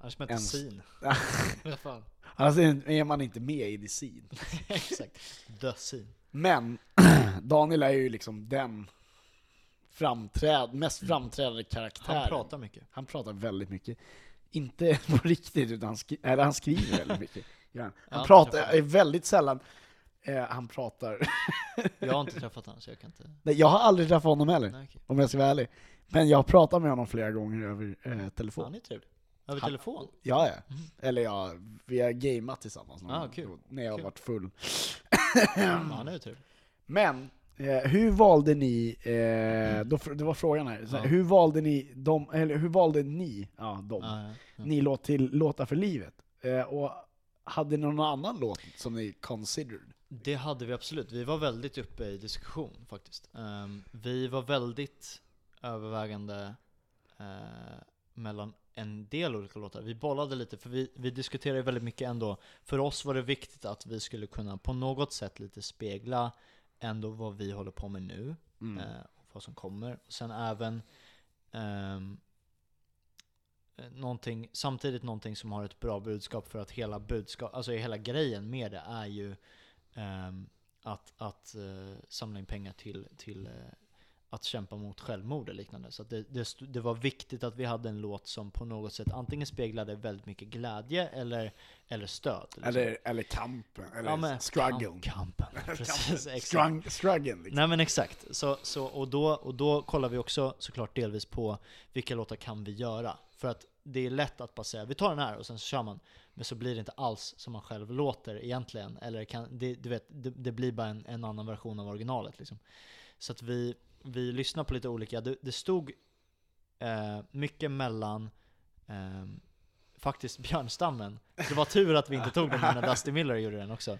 Annars är man inte Ens. sin. Annars är man inte med i the scene. Exakt. The scene. Men Daniel är ju liksom den framträd, mest framträdande karaktären. Han pratar mycket. Han pratar väldigt mycket. Inte på riktigt, utan han, skri- eller han skriver väldigt mycket. Ja. Han Ja, pratar är väldigt sällan, eh, han pratar. Jag har inte träffat honom så jag kan inte... Nej, jag har aldrig träffat honom heller, Nej, okej. om jag ska vara ärlig. Men jag har pratat med honom flera gånger över eh, telefon. Han är trevlig. Över Han- telefon? Ja, ja. Eller ja, vi har gameat tillsammans någon Ah, då, när jag har varit full. Ja, han är trevlig. Men, eh, hur valde ni, eh, då, fr- det var frågan här, Ja. hur valde ni dem, eller hur valde ni, ja dem, Ja, ja, ni låt till Låtar för livet? Eh, och hade ni någon annan låt som ni considered? Det hade vi absolut. Vi var väldigt uppe i diskussion faktiskt. Ehm, vi var väldigt övervägande eh, mellan en del olika låtar. Vi bollade lite, för vi, vi diskuterade väldigt mycket ändå. För oss var det viktigt att vi skulle kunna på något sätt lite spegla ändå vad vi håller på med nu. Mm. eh, och vad som kommer. Och sen även eh, någonting, samtidigt någonting som har ett bra budskap för att hela budskap, alltså hela grejen med det är ju ehm, att, att eh, samla in pengar till, till eh, att kämpa mot självmord och liknande. Så det, det, det var viktigt att vi hade en låt som på något sätt antingen speglade väldigt mycket glädje eller, eller stöd. liksom. Eller, eller kampen, eller Ja, men struggle. kamp- Kampen, precis. Strung, struggen liksom. Nej men exakt, så, så, och, då, och då kollar vi också såklart delvis på vilka låtar kan vi göra? För att det är lätt att bara säga vi tar den här och sen så kör man, men så blir det inte alls som man själv låter egentligen. Eller kan, det, du vet, det, det blir bara en, en annan version av originalet liksom. Så att vi, vi lyssnar på lite olika, det, det stod eh, mycket mellan ehm, faktiskt björnstammen. Det var tur att vi inte tog den när Dusty Miller gjorde den också.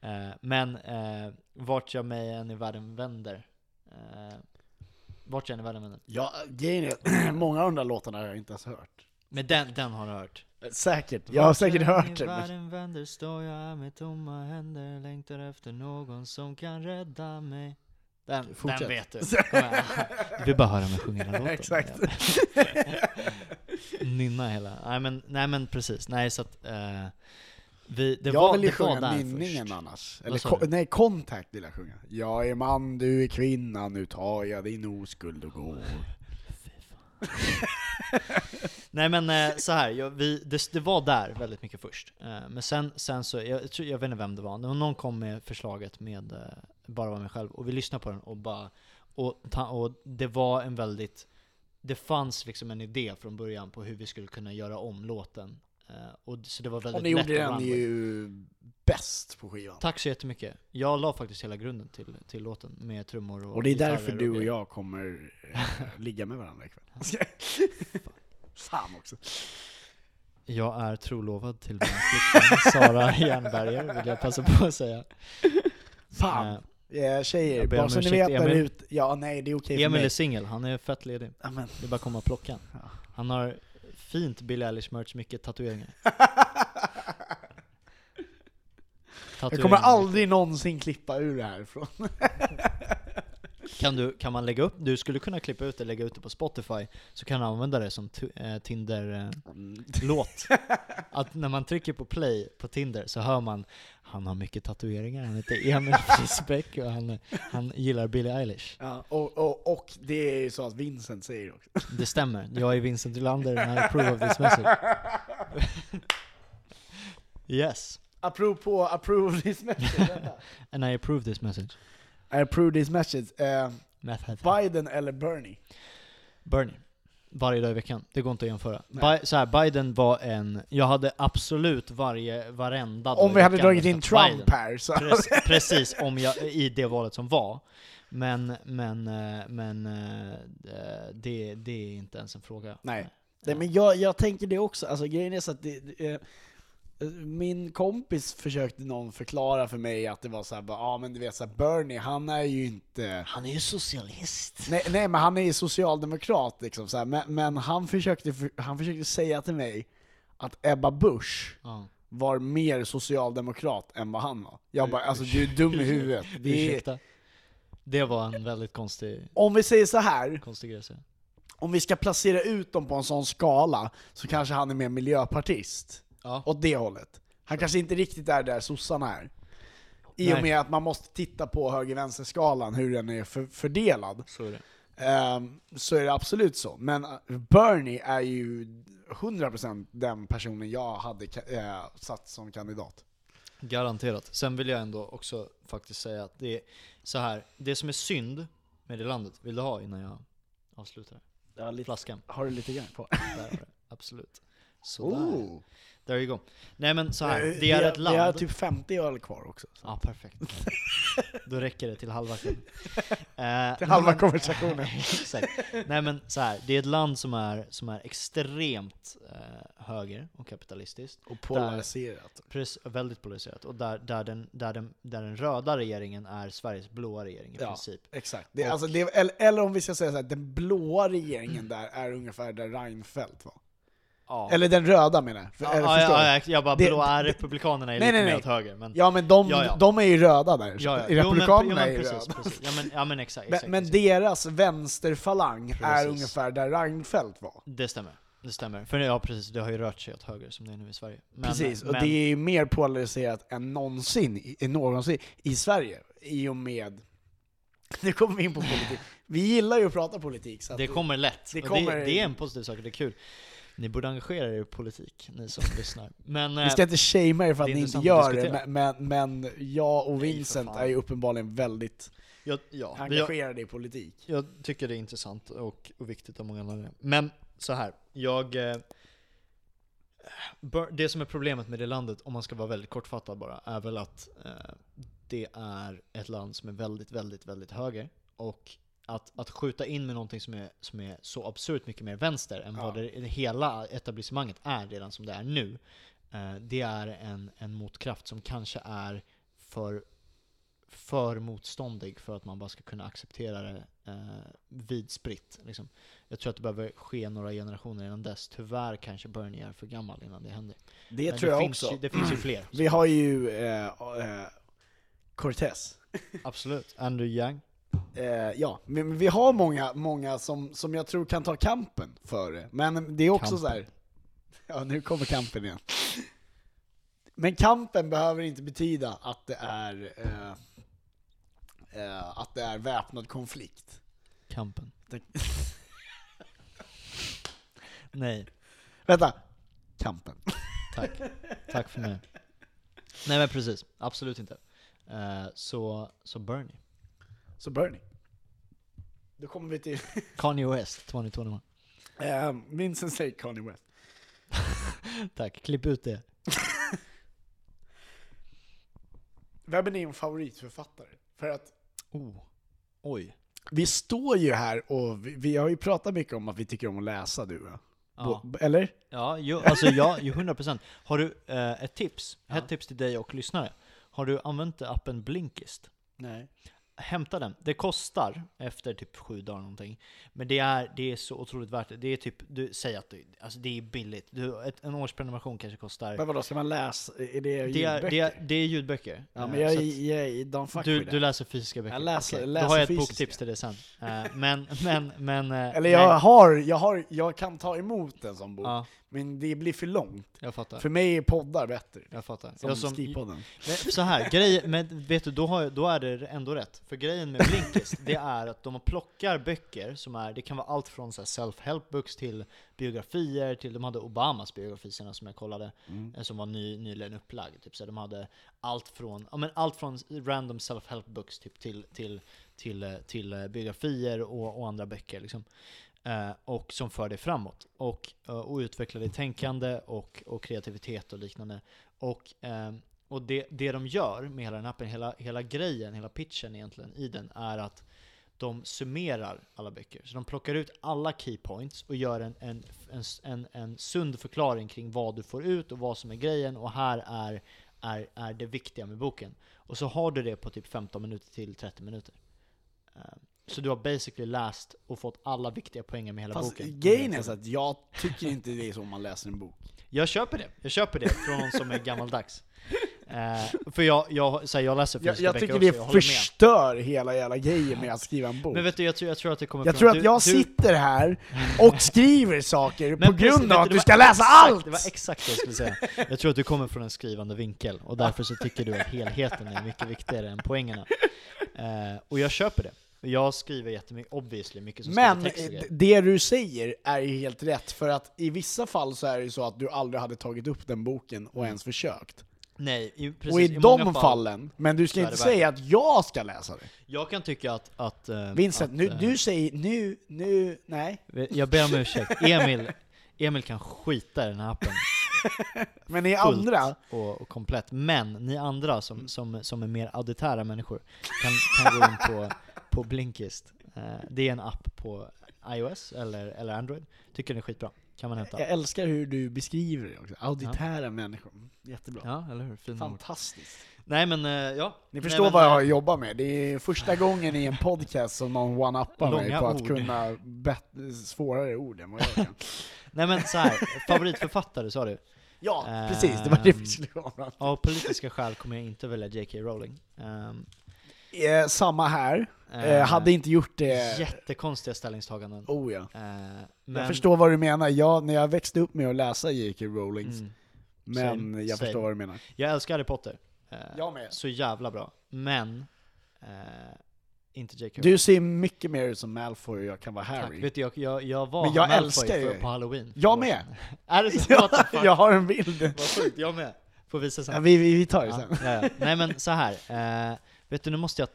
Eh, men eh, vart jag mig än i världen vänder. Eh, vart jag än i världen vänder. Ja, grejen är, många av de där låtarna har jag inte ens hört. Men den, den har du hört. Säkert, jag har säkert hört Men... världen vänder står jag med tomma händer Längtar efter någon som kan rädda mig Den, Fortsätt. den vet du. Du vill bara höra mig sjunga den låten. Exakt. Nynna hela. Nej men, nej men precis. Nej så att eh, vi, det jag var, vill ju sjunga nynningen först. annars. Eller ko- nej, Contact vill jag sjunga. Jag är man, du är kvinna, nu tar jag din oskuld och går. Nej men eh, så här, jag, vi, det, det var där väldigt mycket först. Eh, men sen, sen så, jag, tror, jag vet inte vem det var, någon kom med förslaget med eh, Bara vara mig själv, och vi lyssnade på den och bara och, och det var en väldigt, det fanns liksom en idé från början på hur vi skulle kunna göra om låten. Och, så det var väldigt Och ni lätt gjorde den ju bäst på skivan. Tack så jättemycket. Jag la faktiskt hela grunden till, till låten med trummor och Och det är därför du och jag kommer ligga med varandra ikväll. Fan också. Jag är trolovad till min flickvän Sara Jernberger, vill jag passa på att säga. Fan. Eh, Eh, tjejer, Jag bara så ni vet där ute. Ja, nej det är okej för Emil är singel, han är fett ledig. Ja, men, Det är bara att komma och plocka han. Ja. Han har fint Billie Eilish merch, mycket tatueringar. jag Tatueringar. kommer aldrig någonsin klippa ur det här från. Kan, du, kan man lägga upp, du skulle kunna klippa ut det, lägga ut det på Spotify, så kan du använda det som eh, Tinder-låt. att när man trycker på play på Tinder så hör man han har mycket tatueringar, han heter Emil Frisbäck och han, han gillar Billie Eilish. Ja, och, och, och det är ju så att Vincent säger också. Det stämmer, jag är Vincent Rylander and I approve of this message. yes, Approve på approve this message. And I approve this message. I approve this message. Eh, Meth head. Biden eller Bernie? Bernie. Varje dag i veckan. Det går inte att jämföra. Bi- så här, Biden var en, jag hade absolut varje, varenda dag Om vi hade dragit in Trump Biden. här så... Pre- precis, om jag, i det valet som var. Men, men, eh, men eh, det, det är inte ens en fråga. Nej. Nej, men jag, jag tänker det också, alltså grejen är så att det, det, eh, min kompis försökte någon förklara för mig att det var så här, ja men du vet så här, Bernie, han är ju inte... Han är ju socialist. Nej, nej men han är ju socialdemokrat liksom så här, men, men han, försökte, för- han försökte säga till mig att Ebba Busch Ja. var mer socialdemokrat än vad han var. Jag bara, alltså du är dum i huvudet. Det är. Det var en väldigt konstig, om vi säger så här, konstig grej om vi ska placera ut dem på en sån skala, så kanske han är mer miljöpartist. Ja. åt det hållet. Han kanske inte riktigt är där sossarna är. I och Nej. med att man måste titta på höger-vänster-skalan, hur den är för, fördelad. Så är det. Ehm, så är det absolut så. Men eh, Bernie är ju 100% den personen jag hade eh, satt som kandidat. Garanterat. Sen vill jag ändå också faktiskt säga att det är så här. det som är synd med det landet, vill du ha innan jag avslutar? Ja, lite, Flaskan. har du lite grann på? Där har du. Absolut. Sådär. Oh. There you go. Nej men så här, Eh, det är ett land. Vi har typ 50 öl kvar också. så. Ja, perfekt. Då räcker det till halva. Eh, Till halva men- konversationen. Exakt. Nej men så här, det är ett land som är, som är extremt eh, höger och kapitalistiskt. Och polariserat. Pres- väldigt polariserat. Och där, där, den, där, den, där den röda regeringen är Sveriges blåa regering i Ja. princip. Exakt. Det, Och- alltså, det, eller, eller om vi ska säga så här, den blåa regeringen där är ungefär där Reinfeldt var. Ja. Eller den röda menar jag. För, ja, eller, ja, ja, jag bara, Det- blå är det- republikanerna är Nej, lite nej, mer nej. åt höger. Men, Ja men de, Ja, ja. de är ju röda där. ja, ja. Republikanerna jo, men, är jo, ju men precis, röda. precis. Ja men, ja, men exakt, Men, exakt, men exakt. deras vänsterfalang är Precis. ungefär där Reinfeldt var. Det stämmer. Det stämmer. För ja precis, det har ju rört sig åt höger som det är nu i Sverige. Men, Precis, och men, det är ju mer polariserat än någonsin, någonsin i Sverige. I och med... Nu kommer vi in på politik. Vi gillar ju att prata politik. Så det kommer lätt. det kommer- det, det är en positiv sak, det är kul. Ni borde engagera er i politik, ni som lyssnar. Men, Vi ska inte shamea er för att ni inte gör det, men, men, jag och Nej, Vincent fan. är ju uppenbarligen väldigt jag, ja, engagerade i politik. jag tycker det är intressant och, och viktigt av många anledningar. Men så här, jag... Eh, det som är problemet med det landet, om man ska vara väldigt kortfattad bara, är väl att eh, det är ett land som är väldigt, väldigt, väldigt höger. Och att, att skjuta in med någonting som är, som är så absurt mycket mer vänster än vad Ja. det, hela etablissemanget är redan som det är nu. Eh, det är en, en motkraft som kanske är för, för motståndig för att man bara ska kunna acceptera det eh, vidspritt. Liksom. Jag tror att det behöver ske några generationer innan dess. Tyvärr kanske Bernie är för gammal innan det händer. Det Men tror jag finns också. Det finns ju fler. Vi har ju eh, eh, Cortez. Absolut. Andrew Yang. Eh, ja, men vi har många, många som, som jag tror kan ta kampen för det. Men det är också Kampen. så här. Ja, nu kommer kampen igen. Men kampen behöver inte betyda att det är eh, eh, att det är väpnad konflikt. Kampen. Det- Nej, Vänta. Kampen. tack. Tack för mig. Nej men precis, absolut inte. Eh, så, så Bernie. Så Bernie. Då kommer vi till... Kanye West 2021. Eh, Vincent säger Kanye West. Tack, klipp ut det. Vem är din favoritförfattare? För att Oh. Oj. vi står ju här och vi, vi har ju pratat mycket om att vi tycker om att läsa du va? Ja, Eller? ja jo, alltså ja, ju 100%. Har du eh, ett tips? Ett tips till dig och lyssnare. Har du använt appen Blinkist? Nej. Hämta den. Det kostar efter typ sju dagar någonting. Men det är, det är så otroligt värt det. Det är typ, du säger att det, alltså det är billigt. Du, ett, en årsprenumeration kanske kostar... Men vadå, ska man läsa? Är det Det är, ljudböcker? det, är, det är ljudböcker. Ja Eh, men jag, så att jag, jag don't fuck du, du läser fysiska böcker? Jag läser- Okej, läser Då har jag ett fysiska. boktips till dig sen. Eh, men, men, men... eh, Eller jag har, jag har, jag kan ta emot en sån bok, Ja, men det blir för långt. jag fattar. För mig är poddar bättre. Jag fattar. Som, Jag som, Skrivpodden. Men så här, grej, men vet du, då, har, då är det ändå rätt. För grejen med Blinkist, det är att de plockar böcker som är, det kan vara allt från self-help books till biografier, till de hade Obamas biografi senast som jag kollade, eh, som var ny, nyligen upplagd. Typ, så de hade allt från, ja, men allt från random self-help books typ, till, till, till, eh, till eh, biografier och, och andra böcker. Liksom. Eh, och som för dig framåt. Och, eh, och utvecklar ditt tänkande och, och kreativitet och liknande. Och, ehm, och det, det de gör med hela den appen, hela, hela grejen, hela pitchen egentligen i den, är att de summerar alla böcker. Så de plockar ut alla key points och gör en, en, en, en, en sund förklaring kring vad du får ut och vad som är grejen och här är, är, är det viktiga med boken. Och så har du det på typ 15 minuter till 30 minuter. Ehm, så du har basically läst och fått alla viktiga poänger med hela Fast boken. grejen är så att jag tycker inte det är så man läser en bok. Jag köper det. Jag köper det från någon som är gammaldags. Eh, för jag, jag, så här, jag läser Jag, jag tycker också, det håller med. förstör hela jävla grejen med att skriva en bok. Men vet du, jag tror, jag tror att det kommer jag tror att du- jag du- sitter här och skriver saker på grund av att du ska läsa exakt, allt! Det var exakt det jag skulle säga. Jag tror att du kommer från en skrivande vinkel, och därför så tycker du att helheten är mycket viktigare än poängerna. Eh, och jag köper det. Jag skriver jättemycket, obviously, mycket som Men eh, det du säger är ju helt rätt, för att i vissa fall så är det ju så att du aldrig hade tagit upp den boken och ens försökt. Nej, i, precis, och i, många de fall, fallen, men du ska inte säga att jag ska läsa det. Jag kan tycka att... att eh, Vincent, att, nu, eh, du säger nu, nu, nej. Jag ber om ursäkt. Emil, Emil kan skita i den här appen. Men ni andra, och, och komplett. Men ni andra som, som, som är mer auditära människor kan, kan gå in på, på Blinkist. Eh, det är en app på iOS eller, eller Android. Tycker den är skitbra. Kan man hämta. jag älskar hur du beskriver det också. Auditära människor. Jättebra. Ja, eller hur? Fina ord. Fantastiskt. Nej men, eh, ja. Ni Nej, förstår men, vad jag eh, har jobbat med. Det är första gången i en podcast som någon one-uppar mig på att ord. kunna bet- svårare ord än vad jag kan. Nej men så här, favoritförfattare sa du? ja, precis. Det var det vi skulle komma Av politiska skäl kommer jag inte välja J.K. Rowling. Ehm, eh, Samma här. Eh, eh, hade inte gjort det... Jättekonstiga ställningstaganden. Oh ja. Eh, men, Jag förstår vad du menar. Jag, när jag växte upp med att läsa J.K. Rowlings, Mm, men same, jag same. förstår vad du menar. jag älskar Harry Potter. Eh, Jag med. Så jävla bra. Men, eh, inte J.K. Du ser mycket mer ut som Malfoy och jag kan vara Tack. Harry. Vet du, jag, jag, jag var Men jag Malfoy för, på halloween. Jag med! Är det så? Jag har en bild. Vad sjukt, jag med. Får visa sen. Ja, vi, vi, vi tar det sen. ja, ja. Nej men så här. Eh, vet du, nu måste jag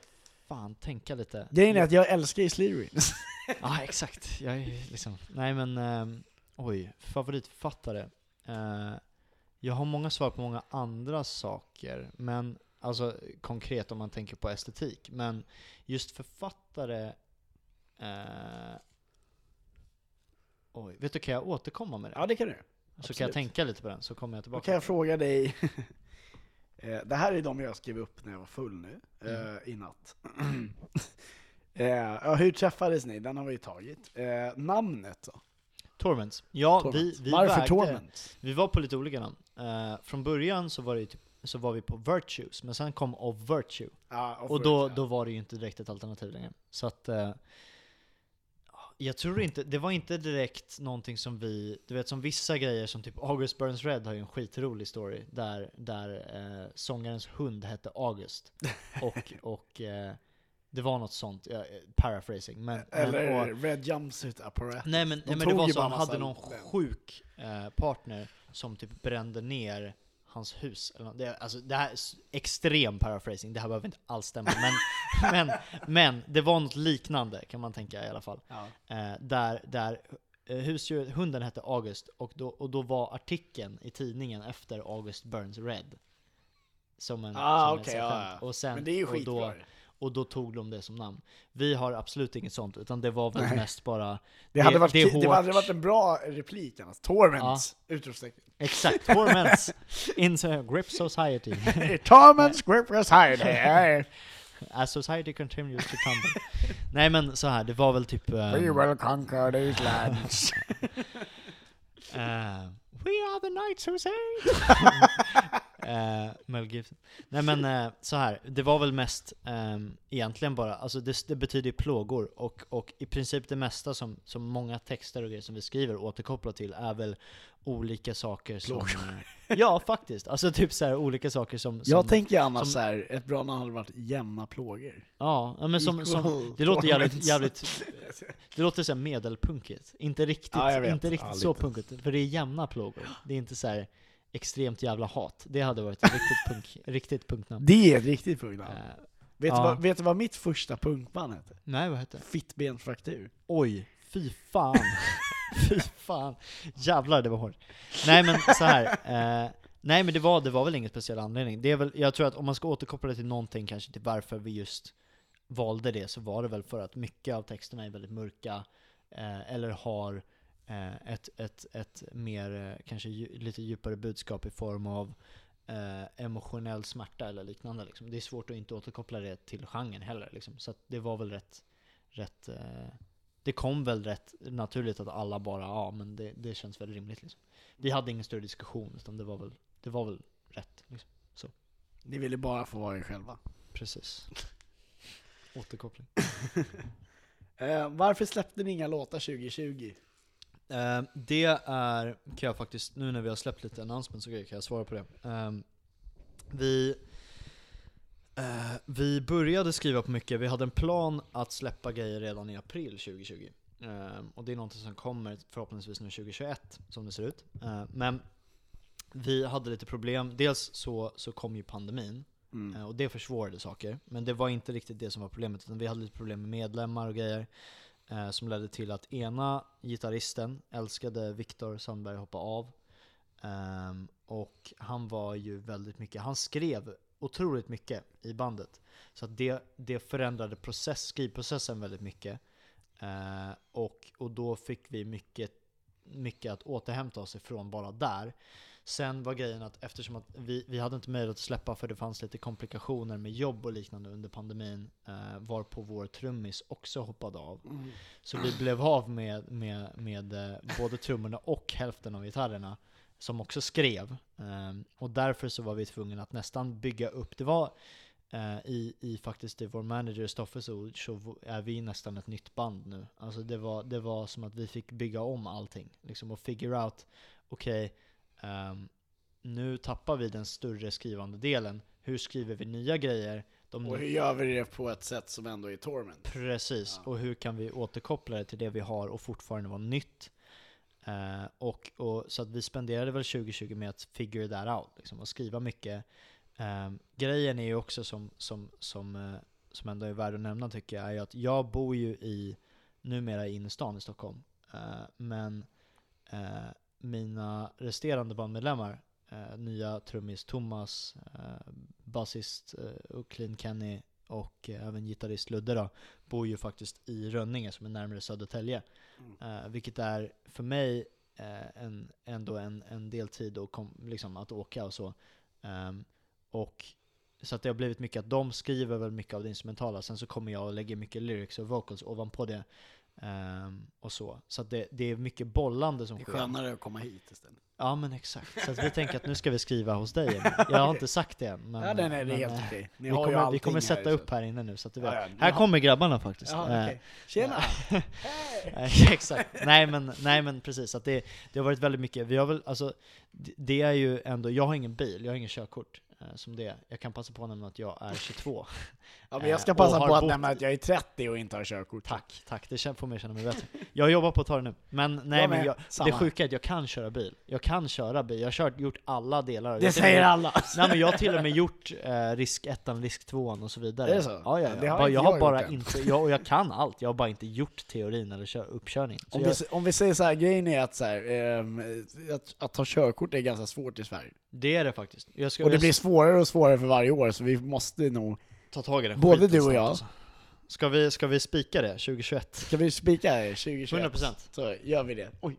fan tänka lite. Grejen är att jag älskar ju Slytherin. Ja, exakt. Jag är liksom... Nej men, ehm, oj. Favoritförfattare. Eh, jag har många svar på många andra saker, men alltså konkret om man tänker på estetik. Men just författare... Eh, oj, vet du, kan jag återkomma med det? Ja, det kan du. så kan jag tänka lite på den, så kommer jag Då tillbaka. kan jag fråga dig. Eh, det här är de jag skrev upp när jag var full nu, Mm. eh, i natt. Eh, ja, hur träffades ni? Den har vi ju tagit. Namnet då? Torments. Ja, Torment. vi, vi Varför vägde... Torment? Vi var på lite olika namn. Från början så var, det ju typ, så var vi på Virtues, men sen kom Of Virtue. Ja, Och då, då var det ju inte direkt ett alternativ längre. Så att... Eh, jag tror inte, det var inte direkt någonting som vi, du vet som vissa grejer som typ August Burns Red har ju en skitrolig story där, där eh, sångarens hund hette August. Och, och eh, det var något sånt, eh, paraphrasing. Men, men, Eller och, Red Jumpsuit Apparatus. Nej men, De nej, men det var så, han hade någon sjuk eh, partner som typ brände ner hans hus. Eller något. det, alltså, det här är extrem paraphrasing, det här behöver inte alls stämma. Men, men, men det var något liknande kan man tänka i alla fall. Ja. Eh, där där eh, husdjuret, hunden hette August och då, och då var artikeln i tidningen efter August Burns Red. Som en, Ah, som så här ja. Och sen, Men det är ju skitbra. Och då tog de det som namn. Vi har absolut inget sånt, utan det var väl Nej. mest bara Det hade, Det- varit, det är det, hade varit en bra replik annars. Torments! Utropstecken. Exakt, torments into grip society. Torments grip society! As society continues to tumble. Nej men så här, det var väl typ... ehm, We will conquer these lands. eh, we are the knights who say uh, Mel Gibson. Nej men eh, så här, det var väl mest ehm, egentligen bara, alltså det, det betyder ju plågor och, och i princip det mesta som, som många texter och grejer som vi skriver återkopplar till är väl olika saker som... Plågor. eh, ja faktiskt, alltså typ så här olika saker som... som Jag tänker annars som- så här, ett bra namn hade varit jämna plågor. Ja, men som, som, det låter jävligt, jävligt Det låter såhär medelpunkigt, inte riktigt, Ja, inte riktigt Ja, så punkigt, för det är jämna plågor. Det är inte så här extremt jävla hat, det hade varit ett riktigt, punk, riktigt punknamn Det är ett riktigt punknamn. Eh, vet, ja. du vad, vet du vad mitt första punkband hette? Nej vad heter det? Fittbensfraktur. Oj, fy fan Fy fan, jävlar det var hårt Nej men så här. Eh, nej men det var, det var väl ingen speciell anledning det är väl, Jag tror att om man ska återkoppla det till någonting kanske till varför vi just valde det så var det väl för att mycket av texterna är väldigt mörka eh, eller har ett, ett, ett mer, eh, kanske lite djupare budskap i form av eh, emotionell smärta eller liknande liksom. Det är svårt att inte återkoppla det till genren heller liksom. Så det var väl rätt, rätt eh, det kom väl rätt naturligt att alla bara, ja men det, det känns väl rimligt liksom. Vi hade ingen större diskussion utan det var väl, det var väl rätt liksom. Ni ville bara få vara er själva. Precis. Återkoppling. Eh, varför släppte ni inga låtar 2020? Eh, det är, kan jag faktiskt, nu när vi har släppt lite announcements och grejer kan jag svara på det. Ehm, vi, eh, vi började skriva på mycket, vi hade en plan att släppa grejer redan i april 2020. Ehm, och det är någonting som kommer förhoppningsvis nu 2021, som det ser ut. Eh, men vi hade lite problem, dels så, så kom ju pandemin, Mm. Eh, Och det försvårade saker. Men det var inte riktigt det som var problemet, utan vi hade lite problem med medlemmar och grejer. Eh, som ledde till att ena gitarristen älskade Viktor Sandberg hoppa av. Eh, och han var ju väldigt mycket, han skrev otroligt mycket i bandet. Så att det, det förändrade process, skrivprocessen väldigt mycket. Eh, och, och då fick vi mycket, mycket att återhämta oss ifrån bara där. Sen var grejen att eftersom att vi, vi hade inte möjlighet att släppa för det fanns lite komplikationer med jobb och liknande under pandemin eh, varpå vår trummis också hoppade av. Mm. Så vi blev av med, med, med eh, både trummorna och hälften av gitarrerna som också skrev. Ehm, och därför så var vi tvungna att nästan bygga upp, det var eh, i, i faktiskt i vår manager Stoffes ord så är vi nästan ett nytt band nu. Alltså det var, det var som att vi fick bygga om allting. Liksom och figure out, okej, ehm, nu tappar vi den större skrivande delen. Hur skriver vi nya grejer? De Och hur gör vi det på ett sätt som ändå är Torment? Precis, Ja. och hur kan vi återkoppla det till det vi har och fortfarande vara nytt? Eh, och, och, så att vi spenderade väl 2020 med att figure that out, liksom, och skriva mycket. Eh, grejen är ju också som, som, som, eh, som ändå är värd att nämna tycker jag, är att jag bor ju i, numera i innerstan i Stockholm. Eh, men eh, mina resterande bandmedlemmar, eh, nya trummis Thomas, eh, basist eh, och Clean Kenny och eh, även gitarrist Ludde då, bor ju faktiskt i Rönninge som är närmare Södertälje. Eh, vilket är för mig eh, en, ändå en, en deltid och kom, liksom att åka och så. Ehm, och så att det har blivit mycket att de skriver väl mycket av det instrumentala, sen så kommer jag och lägger mycket lyrics och vocals ovanpå det. Ehm, och så. Så det, det är mycket bollande som Det är sker. skönare att komma hit istället. Ja men exakt. Så vi tänker att nu ska vi skriva hos dig. Jag har inte sagt det än. Men, ja, nej, nej, det är helt eh, okej. Ni vi, har kommer, vi kommer sätta här, upp här inne nu så att du vet. Ja, ja, här har- kommer grabbarna faktiskt. Ja, Eh, okej. Tjena! Eh, Exakt. Nej men, nej men precis, att det, det har varit väldigt mycket. Vi har väl, alltså, det, är ju ändå, jag har ingen bil, jag har ingen körkort. Som det. Jag kan passa på att nämna att jag är 22. Ja, men jag Eh, ska och passa på att bott- nämna att jag är 30 och inte har körkort. Tack, tack. Det får mig känna mig bättre. Jag jobbar på att ta det nu. Men nej, Jag men jag, Samma. det sjuka är att jag kan köra bil. Jag kan köra bil. Jag har kört, gjort alla delar. Jag Det och säger med- alla. Nej men jag har till och med gjort eh, risk 1, risk 2 och så vidare. Är det så? Ja, ja, Ja, har jag har jag bara inte, jag, och jag kan allt. Jag har bara inte gjort teorin eller kör, uppkörning. Om jag, vi, om vi säger så här, grejen är att, så här, ehm, att, att ta körkort är ganska svårt i Sverige. det är det faktiskt. Jag ska Och det jag blir svårare och svårare för varje år, så vi måste nog... ta tag i den både du och jag. Alltså. Ska, vi, ska vi spika det 2021? Ska vi spika här 2021? 100%. Så gör vi det. Oj.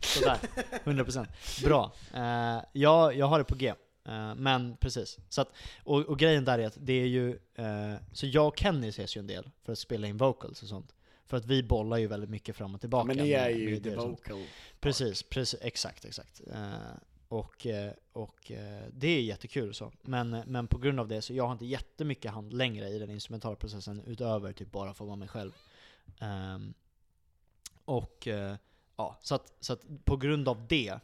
Sådär, 100% Bra. Uh, jag, jag har det på G. Eh, men precis. Så att, och, och grejen där är att det är ju, eh, så jag och Kenny ses ju en del för att spela in vocals och sånt. För att vi bollar ju väldigt mycket fram och tillbaka. Men ni är ju the vocal. Precis, precis, exakt, exakt. Eh, och eh, och eh, det är jättekul och så. Men, eh, men på grund av det så jag har inte jättemycket hand längre i den instrumentala processen utöver typ bara få vara mig själv. Um, och ja, så att, så att på grund av det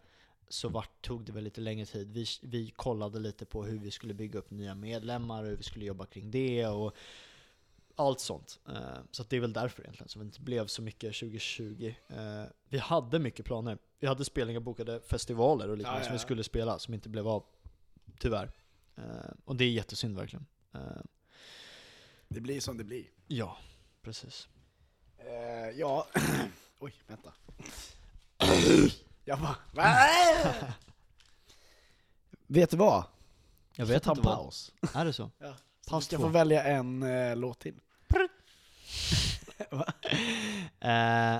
så vart, tog det väl lite längre tid. Vi, vi kollade lite på hur vi skulle bygga upp nya medlemmar och hur vi skulle jobba kring det och allt sånt. Uh, så att det är väl därför egentligen som det inte blev så mycket 2020. Uh, ehm, vi hade mycket planer. Vi hade spelningar bokade, festivaler och liknande Ja, ja, som vi skulle spela, som inte blev av. Tyvärr. Eh, och det är jättesynd verkligen. Eh, Det blir som det blir. ja, precis. Eh, ja, oj, vänta. Jag bara, Va? Vet du vad? Jag ska vet inte vad. paus. Är det så? Ja. Paus du ska få välja en eh, låt till. Eh,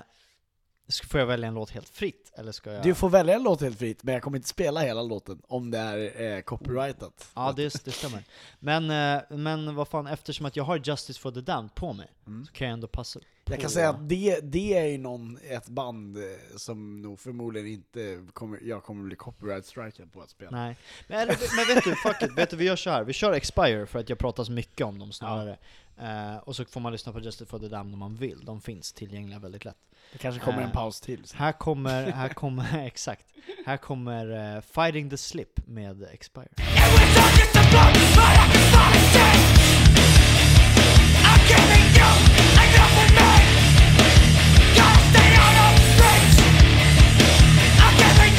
får jag välja en låt helt fritt? Eller ska jag... Du får välja en låt helt fritt, men jag kommer inte spela hela låten om det är eh, copyrightat. Ja, det, det stämmer. Men, eh, men vad fan, eftersom att jag har Justice for the Damned på mig, Mm. så kan jag ändå passa Jag kan säga att det, det är ju någon, ett band eh, som nog förmodligen inte kommer, jag kommer bli copyright strikad på att spela. Nej. Men, men vet du, fuck it, vet du, vi gör så här. vi kör Expire för att jag pratar så mycket om dem snarare. Eh, och så får man lyssna på Justice for the Damned om man vill, de finns tillgängliga väldigt lätt. Det kanske kommer en Eh, paus till. Här kommer, här kommer, exakt, här kommer eh, Fighting the Slip med Expire. I'm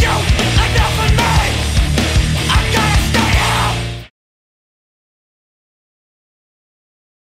Yo!